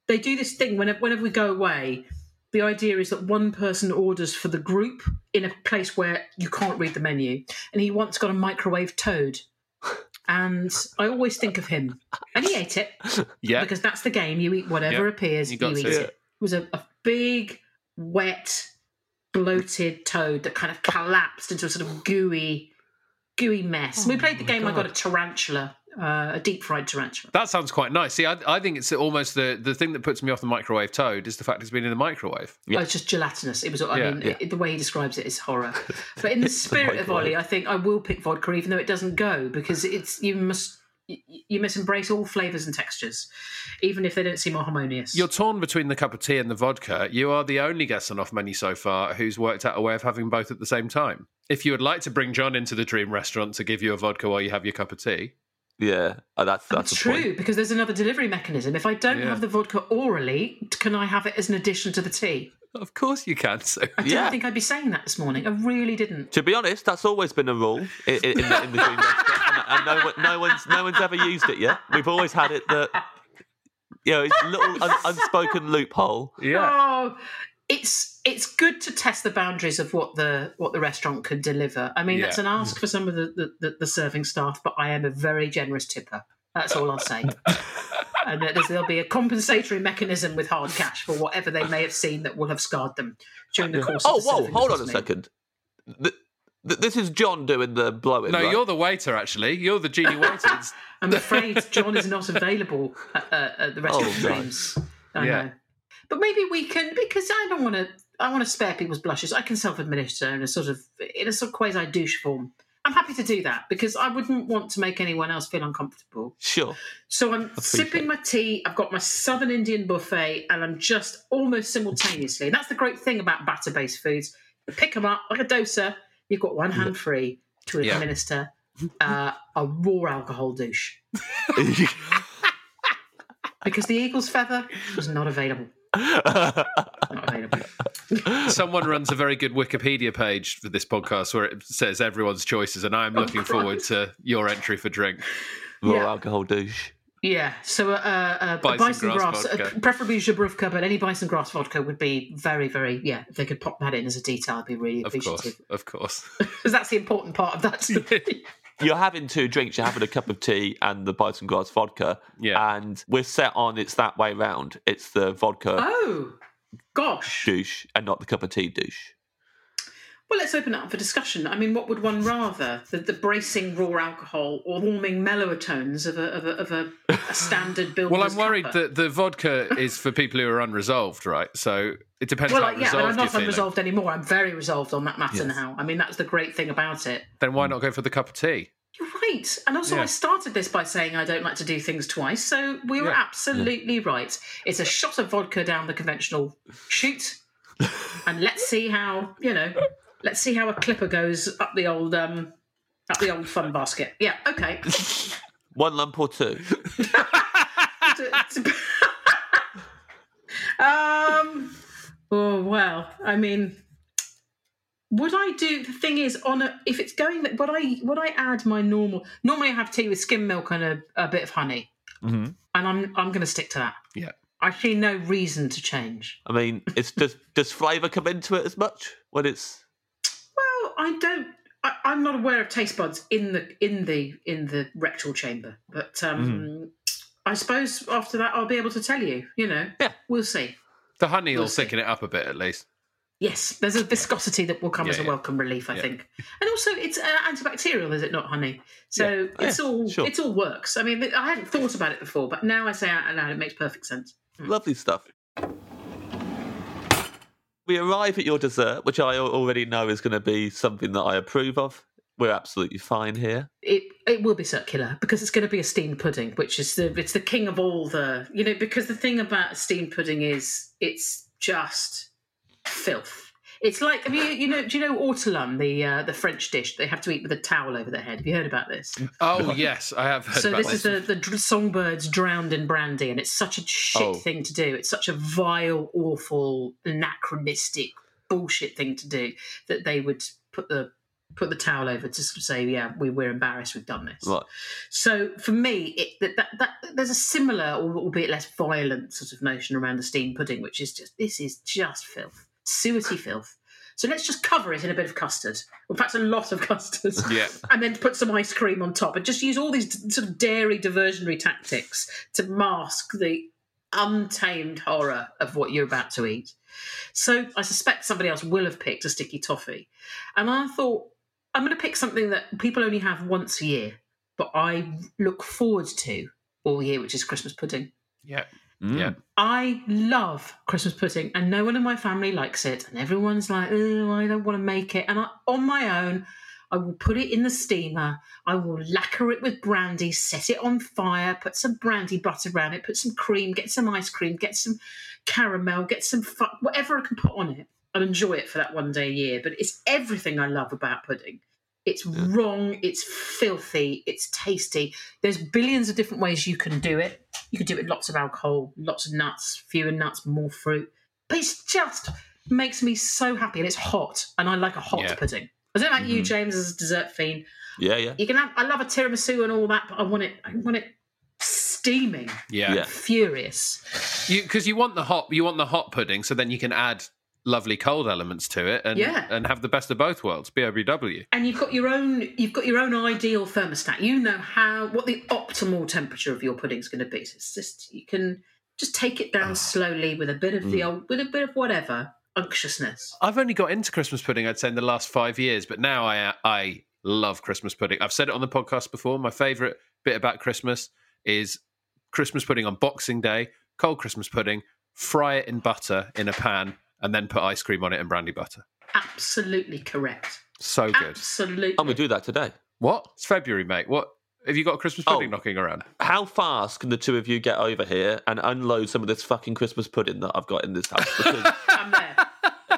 Speaker 3: they do this thing whenever whenever we go away. The idea is that one person orders for the group in a place where you can't read the menu, and he once got a microwave toad. And I always think of him. And he ate it
Speaker 1: Yeah.
Speaker 3: because that's the game. You eat whatever
Speaker 1: Yep.
Speaker 3: appears,
Speaker 1: You
Speaker 3: you,
Speaker 1: got
Speaker 3: eat
Speaker 1: to.
Speaker 3: it. It was a, a big, wet, bloated toad that kind of collapsed into a sort of gooey, gooey mess. we oh played the game. I got a tarantula, uh, a deep fried tarantula.
Speaker 1: That sounds quite nice. See, I, I think it's almost the, the thing that puts me off the microwave toad is the fact it's been in the microwave.
Speaker 3: Oh, it's just gelatinous. It was. I
Speaker 1: Yeah,
Speaker 3: mean,
Speaker 2: yeah.
Speaker 3: It, the way he describes it is horror. But in the spirit of Ollie, I think I will pick vodka, even though it doesn't go, because it's you must you, you must embrace all flavors and textures, even if they don't seem more harmonious.
Speaker 1: You're torn between the cup of tea and the vodka. You are the only guest on Off Menu so far who's worked out a way of having both at the same time. If you would like to bring John into the dream restaurant to give you a vodka while you have your cup of tea,
Speaker 2: Yeah, uh, that's that's
Speaker 3: it's
Speaker 2: the point.
Speaker 3: true because there's another delivery mechanism. If I don't
Speaker 1: Yeah.
Speaker 3: have the vodka orally, can I have it as an addition to the tea?
Speaker 1: of course you can. So
Speaker 3: I didn't
Speaker 2: Yeah.
Speaker 3: think I'd be saying that this morning. I really didn't.
Speaker 2: To be honest, that's always been a rule in, in, in, the, in the dream restaurant, and, and no, no one's no one's ever used it yet. We've always had it that you know, it's a little un, unspoken loophole.
Speaker 1: yeah,
Speaker 3: Oh, it's it's good to test the boundaries of what the what the restaurant can deliver. I mean,
Speaker 1: Yeah.
Speaker 3: that's an ask for some of the, the, the, the serving staff, but I am a very generous tipper. That's all I'll say. and there's, there'll be a compensatory mechanism with hard cash for whatever they may have seen that will have scarred them during the course.
Speaker 2: Oh,
Speaker 3: of the
Speaker 2: whoa!
Speaker 3: serving
Speaker 2: Hold on a
Speaker 3: this
Speaker 2: second. Th- th- this is John doing the blowing.
Speaker 1: no,
Speaker 2: right?
Speaker 1: you're the waiter. Actually, you're the genie waiter.
Speaker 3: I'm afraid John is not available at, uh, at the restaurant
Speaker 2: Oh,
Speaker 3: dreams. I
Speaker 1: Yeah.
Speaker 3: know, but maybe we can because I don't want to. I want to spare people's blushes. I can self-administer in a sort of in a sort of quasi douche form. I'm happy to do that because I wouldn't want to make anyone else feel uncomfortable.
Speaker 2: sure.
Speaker 3: So I'm sipping my tea. I've got my Southern Indian buffet, and I'm just almost simultaneously. And that's the great thing about batter-based foods. You pick them up like a dosa. You've got one hand free to
Speaker 1: Yeah.
Speaker 3: administer uh, a raw alcohol douche because the eagle's feather was not available. Not available.
Speaker 1: Someone runs a very good Wikipedia page for this podcast where it says everyone's choices, and I'm looking forward to your entry for drink.
Speaker 2: Raw
Speaker 3: Yeah.
Speaker 2: alcohol douche.
Speaker 3: Yeah, so uh, uh,
Speaker 1: Bison
Speaker 3: bison,
Speaker 1: grass
Speaker 3: grass, uh, preferably Żubrówka, but any bison grass vodka would be very, very, yeah, if they could pop that in as a detail, I'd be really
Speaker 1: Of course,
Speaker 3: appreciative.
Speaker 1: of course.
Speaker 3: Because that's the important part of that.
Speaker 2: You're having two drinks. You're having a cup of tea and the bison grass vodka.
Speaker 1: Yeah.
Speaker 2: And we're set on it's that way round. It's the vodka
Speaker 3: oh, gosh.
Speaker 2: douche and not the cup of tea douche.
Speaker 3: Well, let's open it up for discussion. I mean, what would one rather? The, the bracing raw alcohol or warming mellower tones of a, of a, of a, a standard builder's
Speaker 1: Well, I'm worried
Speaker 3: cuppa?
Speaker 1: that the vodka is for people who are unresolved, right? So it depends
Speaker 3: Well,
Speaker 1: how
Speaker 3: like, yeah,
Speaker 1: resolved
Speaker 3: but I'm not
Speaker 1: you're feeling.
Speaker 3: unresolved anymore. I'm very resolved on that matter
Speaker 2: Yes.
Speaker 3: now. I mean, that's the great thing about it.
Speaker 1: Then why not go for the cup of tea?
Speaker 3: You're right. And also,
Speaker 1: Yeah.
Speaker 3: I started this by saying I don't like to do things twice. So we were
Speaker 1: Yeah.
Speaker 3: absolutely right. It's a shot of vodka down the conventional chute. and let's see how, you know, let's see how a clipper goes up the old, um, up the old fun basket. Yeah, okay.
Speaker 2: One lump or two.
Speaker 3: um, oh, well, I mean, would I do the thing is on a if it's going that would I would I add my normal normally I have tea with skim milk and a, a bit of honey
Speaker 2: Mhm.
Speaker 3: and I'm I'm going to stick to that.
Speaker 1: Yeah.
Speaker 3: I see no reason to change.
Speaker 2: I mean, it's does does flavour come into it as much when it's
Speaker 3: I don't. I, I'm not aware of taste buds in the in the in the rectal chamber, but um, I suppose after that I'll be able to tell you. You know,
Speaker 2: Yeah.
Speaker 3: we'll see.
Speaker 1: The honey will
Speaker 3: We'll see.
Speaker 1: thicken it up a bit at least.
Speaker 3: Yes, there's a viscosity that will come
Speaker 1: Yeah,
Speaker 3: as a
Speaker 1: yeah.
Speaker 3: welcome relief, I
Speaker 1: Yeah.
Speaker 3: think, and also it's uh, antibacterial, is it not, honey? So
Speaker 2: Yeah.
Speaker 3: it's all
Speaker 2: sure.
Speaker 3: it's all works. I mean, I hadn't thought about it before, but now I say out loud, it makes perfect sense.
Speaker 2: lovely stuff. We arrive at your dessert, which I already know is going to be something that I approve of. we're absolutely fine here.
Speaker 3: It it will be circular because it's going to be a steamed pudding, which is the it's the king of all the you know because the thing about steamed pudding is it's just filth. It's like have you you know do you know ortolan the uh, the French dish they have to eat with a towel over their head? Have you heard about this?
Speaker 1: Oh yes, I have. Heard
Speaker 3: so
Speaker 1: about
Speaker 3: this is the the songbirds drowned in brandy, and it's such a shit
Speaker 2: Oh.
Speaker 3: thing to do. It's such a vile, awful, anachronistic bullshit thing to do that they would put the put the towel over to sort of say, yeah, we, we're embarrassed, we've done this.
Speaker 2: Right.
Speaker 3: So for me, it, that, that, that there's a similar, albeit less violent, sort of notion around the steamed pudding, which is just this is just filth, suety filth. So let's just cover it in a bit of custard. In fact, a lot of custard.
Speaker 1: Yeah.
Speaker 3: And then put some ice cream on top, and just use all these sort of dairy diversionary tactics to mask the untamed horror of what you're about to eat. So I suspect somebody else will have picked a sticky toffee, and I thought I'm going to pick something that people only have once a year, but I look forward to all year, which is Christmas pudding.
Speaker 1: Yeah.
Speaker 2: Mm.
Speaker 1: Yeah.
Speaker 3: I love Christmas pudding, and no one in my family likes it, and everyone's like, "Oh, I don't want to make it." And I, on my own, I will put it in the steamer. I will lacquer it with brandy, set it on fire, put some brandy butter around it, put some cream, get some ice cream, get some caramel, get some fu- whatever I can put on it. I'll enjoy it for that one day a year. But it's everything I love about pudding. It's wrong. It's filthy. It's tasty. There's billions of different ways you can do it. You could do it with lots of alcohol, lots of nuts, fewer nuts, more fruit. But it's just makes me so happy, and it's hot, and I like a hot
Speaker 1: Yeah.
Speaker 3: pudding. I don't know about
Speaker 2: Mm-hmm.
Speaker 3: you, James, as a dessert fiend.
Speaker 2: Yeah, yeah.
Speaker 3: You can have. I love a tiramisu and all that, but I want it. I want it steaming,
Speaker 1: Yeah.
Speaker 2: Yeah.
Speaker 3: furious.
Speaker 1: You because you want the hot you want the hot pudding, so then you can add lovely cold elements to it and
Speaker 3: Yeah.
Speaker 1: and have the best of both worlds. BOBW.
Speaker 3: and you've got your own you've got your own ideal thermostat you know how what the optimal temperature of your pudding's going to be so it's just you can just take it down ah. slowly with a bit of the mm. old with a bit of whatever unctuousness
Speaker 1: I've only got into Christmas pudding, I'd say, in the last five years, but now I I love Christmas pudding. I've said it on the podcast before. My favourite bit about Christmas is Christmas pudding on Boxing Day, cold Christmas pudding, fry it in butter in a pan, and then put ice cream on it and brandy butter.
Speaker 3: absolutely correct
Speaker 1: So good.
Speaker 3: absolutely
Speaker 2: I'm going to do that today.
Speaker 1: What? It's February, mate. What? Have you got a Christmas pudding
Speaker 2: Oh.
Speaker 1: knocking around?
Speaker 2: How fast can the two of you get over here and unload some of this fucking Christmas pudding that I've got in this house? Because,
Speaker 3: i'm there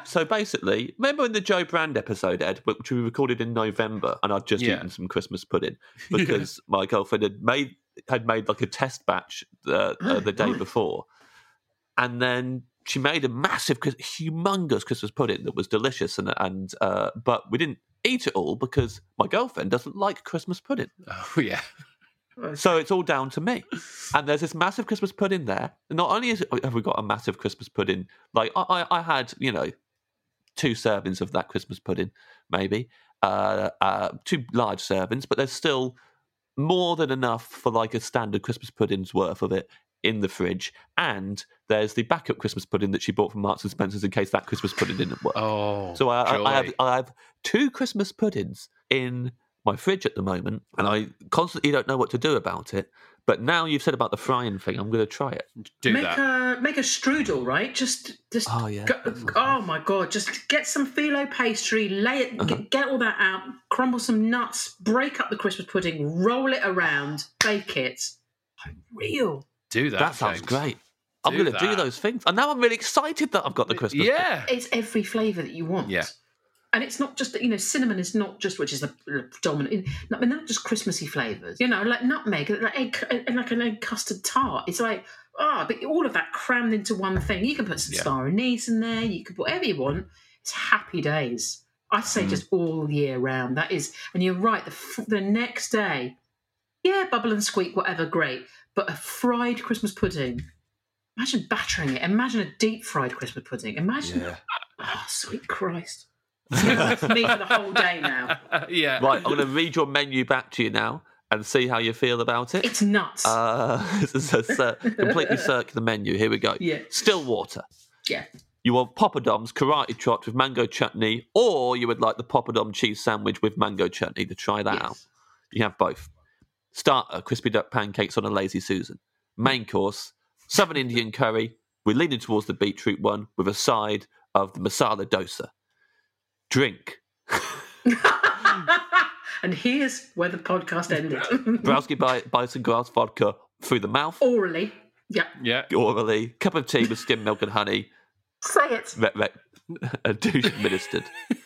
Speaker 2: so basically, remember in the Jo Brand episode, Ed, which we recorded in November, and I'd just
Speaker 1: Yeah.
Speaker 2: eaten some Christmas pudding because my girlfriend had made had made like a test batch uh, uh, the day before, and then she made a massive, humongous Christmas pudding that was delicious, and and uh, but we didn't eat it all because my girlfriend doesn't like Christmas pudding.
Speaker 1: Oh yeah.
Speaker 2: So it's all down to me. And there's this massive Christmas pudding there. And not only is it, have we got a massive Christmas pudding, like I, I, I had, you know, two servings of that Christmas pudding, maybe, uh, uh, two large servings, but there's still more than enough for like a standard Christmas pudding's worth of it in the fridge. And there's the backup Christmas pudding that she bought from Marks and Spencer's in case that Christmas pudding didn't work.
Speaker 1: Oh.
Speaker 2: So I, I, I have. I have two Christmas puddings in my fridge at the moment, and I constantly don't know what to do about it. But now you've said about the frying thing, I'm going to try it.
Speaker 1: do
Speaker 3: make
Speaker 1: that.
Speaker 3: a make a strudel right just just
Speaker 2: Oh, yeah.
Speaker 3: go- oh my god just get some phyllo pastry lay it
Speaker 2: Uh-huh.
Speaker 3: get, get all that out crumble some nuts break up the christmas pudding roll it around bake it real
Speaker 1: do that.
Speaker 2: That, sounds
Speaker 1: James.
Speaker 2: great. I'm going to do those things, and now I'm really excited that I've got the Christmas. pudding.
Speaker 1: Yeah.
Speaker 3: it's every flavour that you want.
Speaker 1: Yeah.
Speaker 3: And it's not just that, you know, cinnamon is not just, which is the predominant, I mean, they're not just Christmassy flavours, you know, like nutmeg, like egg, and like an egg custard tart. It's like, ah, but all of that crammed into one thing. You can put some
Speaker 1: Yeah.
Speaker 3: star anise in there, you can put whatever you want. It's happy days. I
Speaker 1: Mm.
Speaker 3: say just all year round. That is, and you're right, the, the next day, yeah, bubble and squeak, whatever, great. But a fried Christmas pudding, imagine battering it. Imagine a deep fried Christmas pudding. Imagine, oh, sweet Christ. That's me for the whole day now.
Speaker 1: yeah.
Speaker 2: Right, I'm going to read your menu back to you now and see how you feel about it.
Speaker 3: It's nuts.
Speaker 2: Uh, this is a completely circular menu. Here we go.
Speaker 3: Yeah.
Speaker 2: Still water.
Speaker 3: yeah.
Speaker 2: You want poppadoms, karate chopped with mango chutney, or you would like the poppadom cheese sandwich with mango chutney to try that
Speaker 3: Yes.
Speaker 2: out. You have both. Starter, crispy duck pancakes on a lazy Susan. Main course, Southern Indian curry. We're leaning towards the beetroot one with a side of the masala dosa. Drink.
Speaker 3: And here's where the podcast ended.
Speaker 2: Browski buy, buy some grass vodka through the mouth,
Speaker 3: Orally. Yeah.
Speaker 1: Yeah.
Speaker 2: orally, cup of tea with skim milk and honey,
Speaker 3: Say it.
Speaker 2: re- re- a douche administered.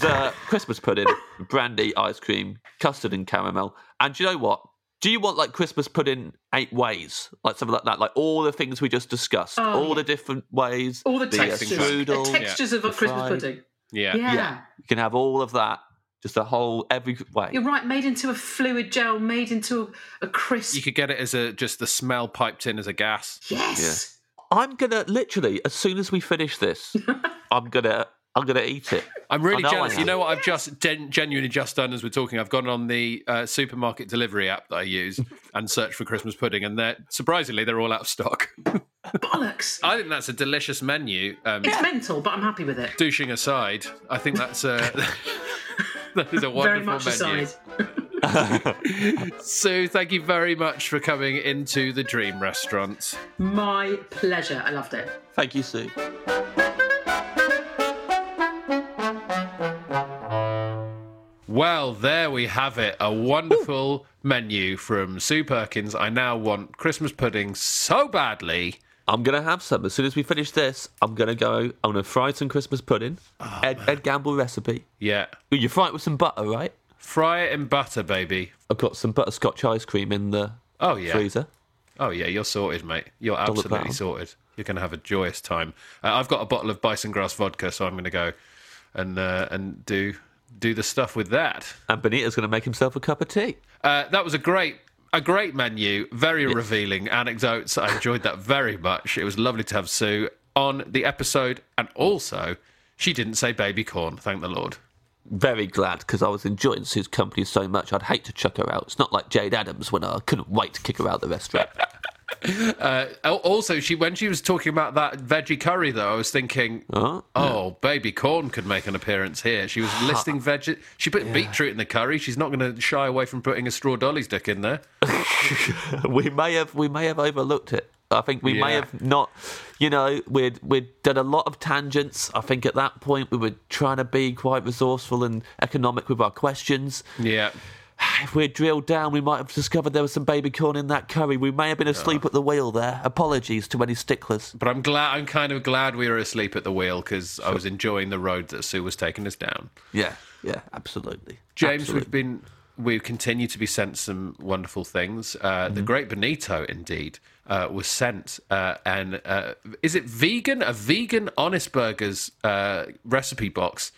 Speaker 2: Dessert, Christmas pudding, brandy, ice cream, custard and caramel. And do you know what? Do you want like Christmas pudding eight ways? Like something like that? Like all the things we just discussed,
Speaker 3: Oh,
Speaker 2: all
Speaker 3: yeah.
Speaker 2: the different ways.
Speaker 3: All the
Speaker 2: uh,
Speaker 3: textures.
Speaker 2: strudel.
Speaker 3: the textures of a Christmas
Speaker 2: fried.
Speaker 3: pudding.
Speaker 1: Yeah.
Speaker 3: Yeah.
Speaker 2: Yeah. You can have all of that. Just a whole, every way.
Speaker 3: You're right, made into a fluid gel, made into a, a crisp.
Speaker 1: You could get it as a just the smell piped in as a gas.
Speaker 3: yes.
Speaker 2: I'm gonna literally, as soon as we finish this, I'm gonna, I'm gonna eat it.
Speaker 1: I'm really
Speaker 2: I know I
Speaker 1: jealous. You know what I've just gen- genuinely just done as we're talking? I've gone on the uh, supermarket delivery app that I use and searched for Christmas pudding, and they're surprisingly they're all out of stock.
Speaker 3: Bollocks.
Speaker 1: I think that's a delicious menu. Um,
Speaker 3: It's mental, but I'm happy with it.
Speaker 1: douching aside, I think that's a that is a
Speaker 3: Very
Speaker 1: wonderful
Speaker 3: much
Speaker 1: menu.
Speaker 3: aside.
Speaker 1: Sue, thank you very much for coming into the Dream Restaurant.
Speaker 3: My pleasure. I loved it.
Speaker 2: Thank you, Sue.
Speaker 1: Well, there we have it. A wonderful menu from Sue Perkins. I now want Christmas pudding so badly.
Speaker 2: I'm gonna have some as soon as we finish this. I'm gonna go. I'm gonna fry some Christmas pudding.
Speaker 1: Oh,
Speaker 2: Ed, Ed Gamble recipe.
Speaker 1: Yeah.
Speaker 2: You fry it with some butter, right?
Speaker 1: Fry it in butter, baby.
Speaker 2: I've got some butterscotch ice cream in the
Speaker 1: Oh, yeah.
Speaker 2: freezer.
Speaker 1: Oh, yeah, you're sorted, mate. You're absolutely sorted. You're going to have a joyous time. Uh, I've got a bottle of bison grass vodka, so I'm going to go and uh, and do do the stuff with that.
Speaker 2: And Benito's gonna make himself a cup of tea.
Speaker 1: Uh, that was a great a great menu, very revealing anecdotes. I enjoyed that very much. It was lovely to have Sue on the episode, and also she didn't say baby corn. Thank the Lord.
Speaker 2: Very glad because I was enjoying Sue's company so much. I'd hate to chuck her out. It's not like Jayde Adams when I couldn't wait to kick her out the restaurant.
Speaker 1: Uh, also, she when she was talking about that veggie curry, though, I was thinking,
Speaker 2: Huh?
Speaker 1: oh, baby corn could make an appearance here. She was listing veg. She put beetroot in the curry. She's not going to shy away from putting a straw dolly's dick in there.
Speaker 2: we may have we may have overlooked it. I think we may have not. You know, we'd we'd done a lot of tangents. I think at that point we were trying to be quite resourceful and economic with our questions.
Speaker 1: Yeah.
Speaker 2: If we'd drilled down, we might have discovered there was some baby corn in that curry. We may have been asleep at the wheel there. Apologies to any sticklers.
Speaker 1: But I'm glad. I'm kind of glad we were asleep at the wheel because I was enjoying the road that Sue was taking us down.
Speaker 2: Yeah, yeah, absolutely.
Speaker 1: James,
Speaker 2: Absolutely.
Speaker 1: we've been we continue to be sent some wonderful things. Uh,
Speaker 2: Mm-hmm.
Speaker 1: The Great Benito, indeed, uh, was sent, uh, and uh, is it vegan? A vegan Honest Burgers uh, recipe box.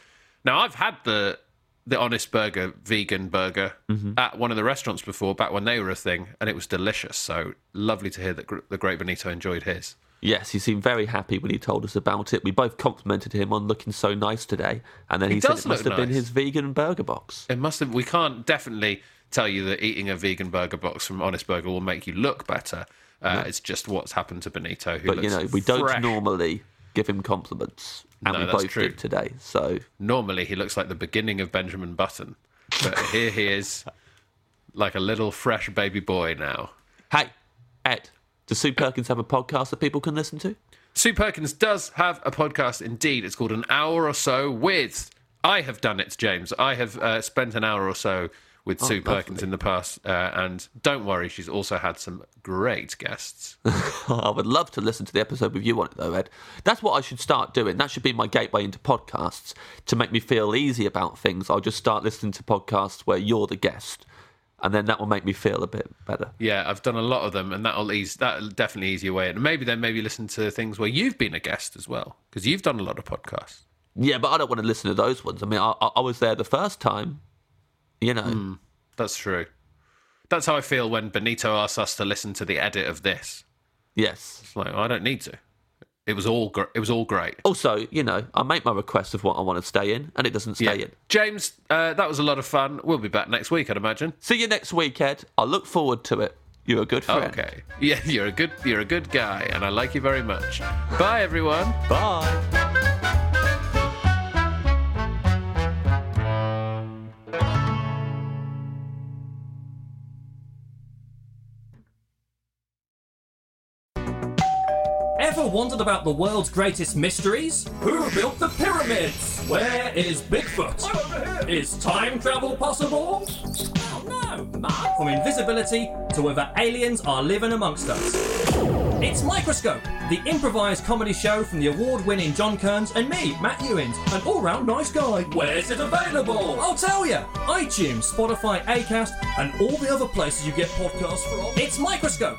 Speaker 1: Now, I've had the the Honest Burger vegan burger
Speaker 2: Mm-hmm.
Speaker 1: at one of the restaurants before, back when they were a thing, and it was delicious. So lovely to hear that Gr- the Great Benito enjoyed his.
Speaker 2: Yes, he seemed very happy when he told us about it. We both complimented him on looking so nice today, and then
Speaker 1: He
Speaker 2: he, said it must have been his vegan burger box.
Speaker 1: It must have. We can't definitely tell you that eating a vegan burger box from Honest Burger will make you look better. Uh, It's just what's happened to Benito. Who
Speaker 2: But you know, we don't normally give him compliments, and
Speaker 1: No,
Speaker 2: we both
Speaker 1: true.
Speaker 2: did today. So
Speaker 1: Normally, he looks like the beginning of Benjamin Button, but here he is, like a little fresh baby boy now.
Speaker 2: hey, Ed, does Sue Perkins have a podcast that people can listen to?
Speaker 1: Sue Perkins does have a podcast indeed. It's called An Hour or So with. I have done it, James. I have uh, spent an hour or so with Sue Perkins in the past, uh, and don't worry, she's also had some great guests.
Speaker 2: I would love to listen to the episode with you on it, though, Ed. That's what I should start doing. That should be my gateway into podcasts to make me feel easy about things. I'll just start listening to podcasts where you're the guest, and then that will make me feel a bit better.
Speaker 1: Yeah, I've done a lot of them, and that'll ease that'll definitely ease your way. And maybe then maybe listen to things where you've been a guest as well, because you've done a lot of podcasts.
Speaker 2: Yeah, but I don't want to listen to those ones. I mean, I, I I was there the first time, you know.
Speaker 1: That's true. That's how I feel when Benito asks us to listen to the edit of this.
Speaker 2: Yes.
Speaker 1: It's like I don't need to. It was all gr- it was all great.
Speaker 2: Also, you know, I make my request of what I want to stay in, and it doesn't stay in.
Speaker 1: James, uh, that was a lot of fun. We'll be back next week, I'd imagine.
Speaker 2: See you next week, Ed. I look forward to it. You're a good friend.
Speaker 1: Okay. Yeah, you're a good you're a good guy, and I like you very much. Bye, everyone.
Speaker 2: Bye.
Speaker 5: Wondered about the world's greatest mysteries? Who built the pyramids? Where is Bigfoot? Is time travel possible? Oh no, Mark. From invisibility to whether aliens are living amongst us. It's Microscope, the improvised comedy show from the award winning John Kearns and me, Matt Ewins, an all round nice guy. Where's it available? I'll tell you iTunes, Spotify, Acast, and all the other places you get podcasts from. It's Microscope.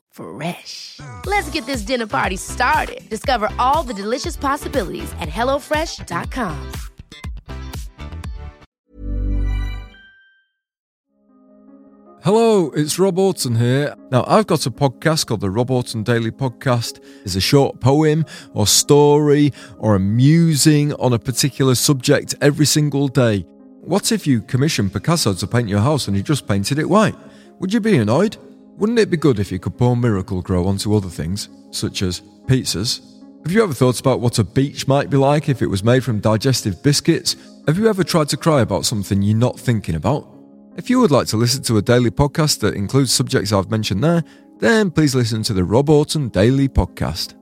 Speaker 6: Fresh. Let's get this dinner party started. Discover all the delicious possibilities at hellofresh.com.
Speaker 7: Hello, it's Rob Auton here. Now, I've got a podcast called the Rob Auton Daily Podcast. It's a short poem or story or a musing on a particular subject every single day. What if you commissioned Picasso to paint your house and he just painted it white? Would you be annoyed? Wouldn't it be good if you could pour Miracle-Gro onto other things, such as pizzas? Have you ever thought about what a beach might be like if it was made from digestive biscuits? Have you ever tried to cry about something you're not thinking about? If you would like to listen to a daily podcast that includes subjects I've mentioned there, then please listen to the Rob Auton Daily Podcast.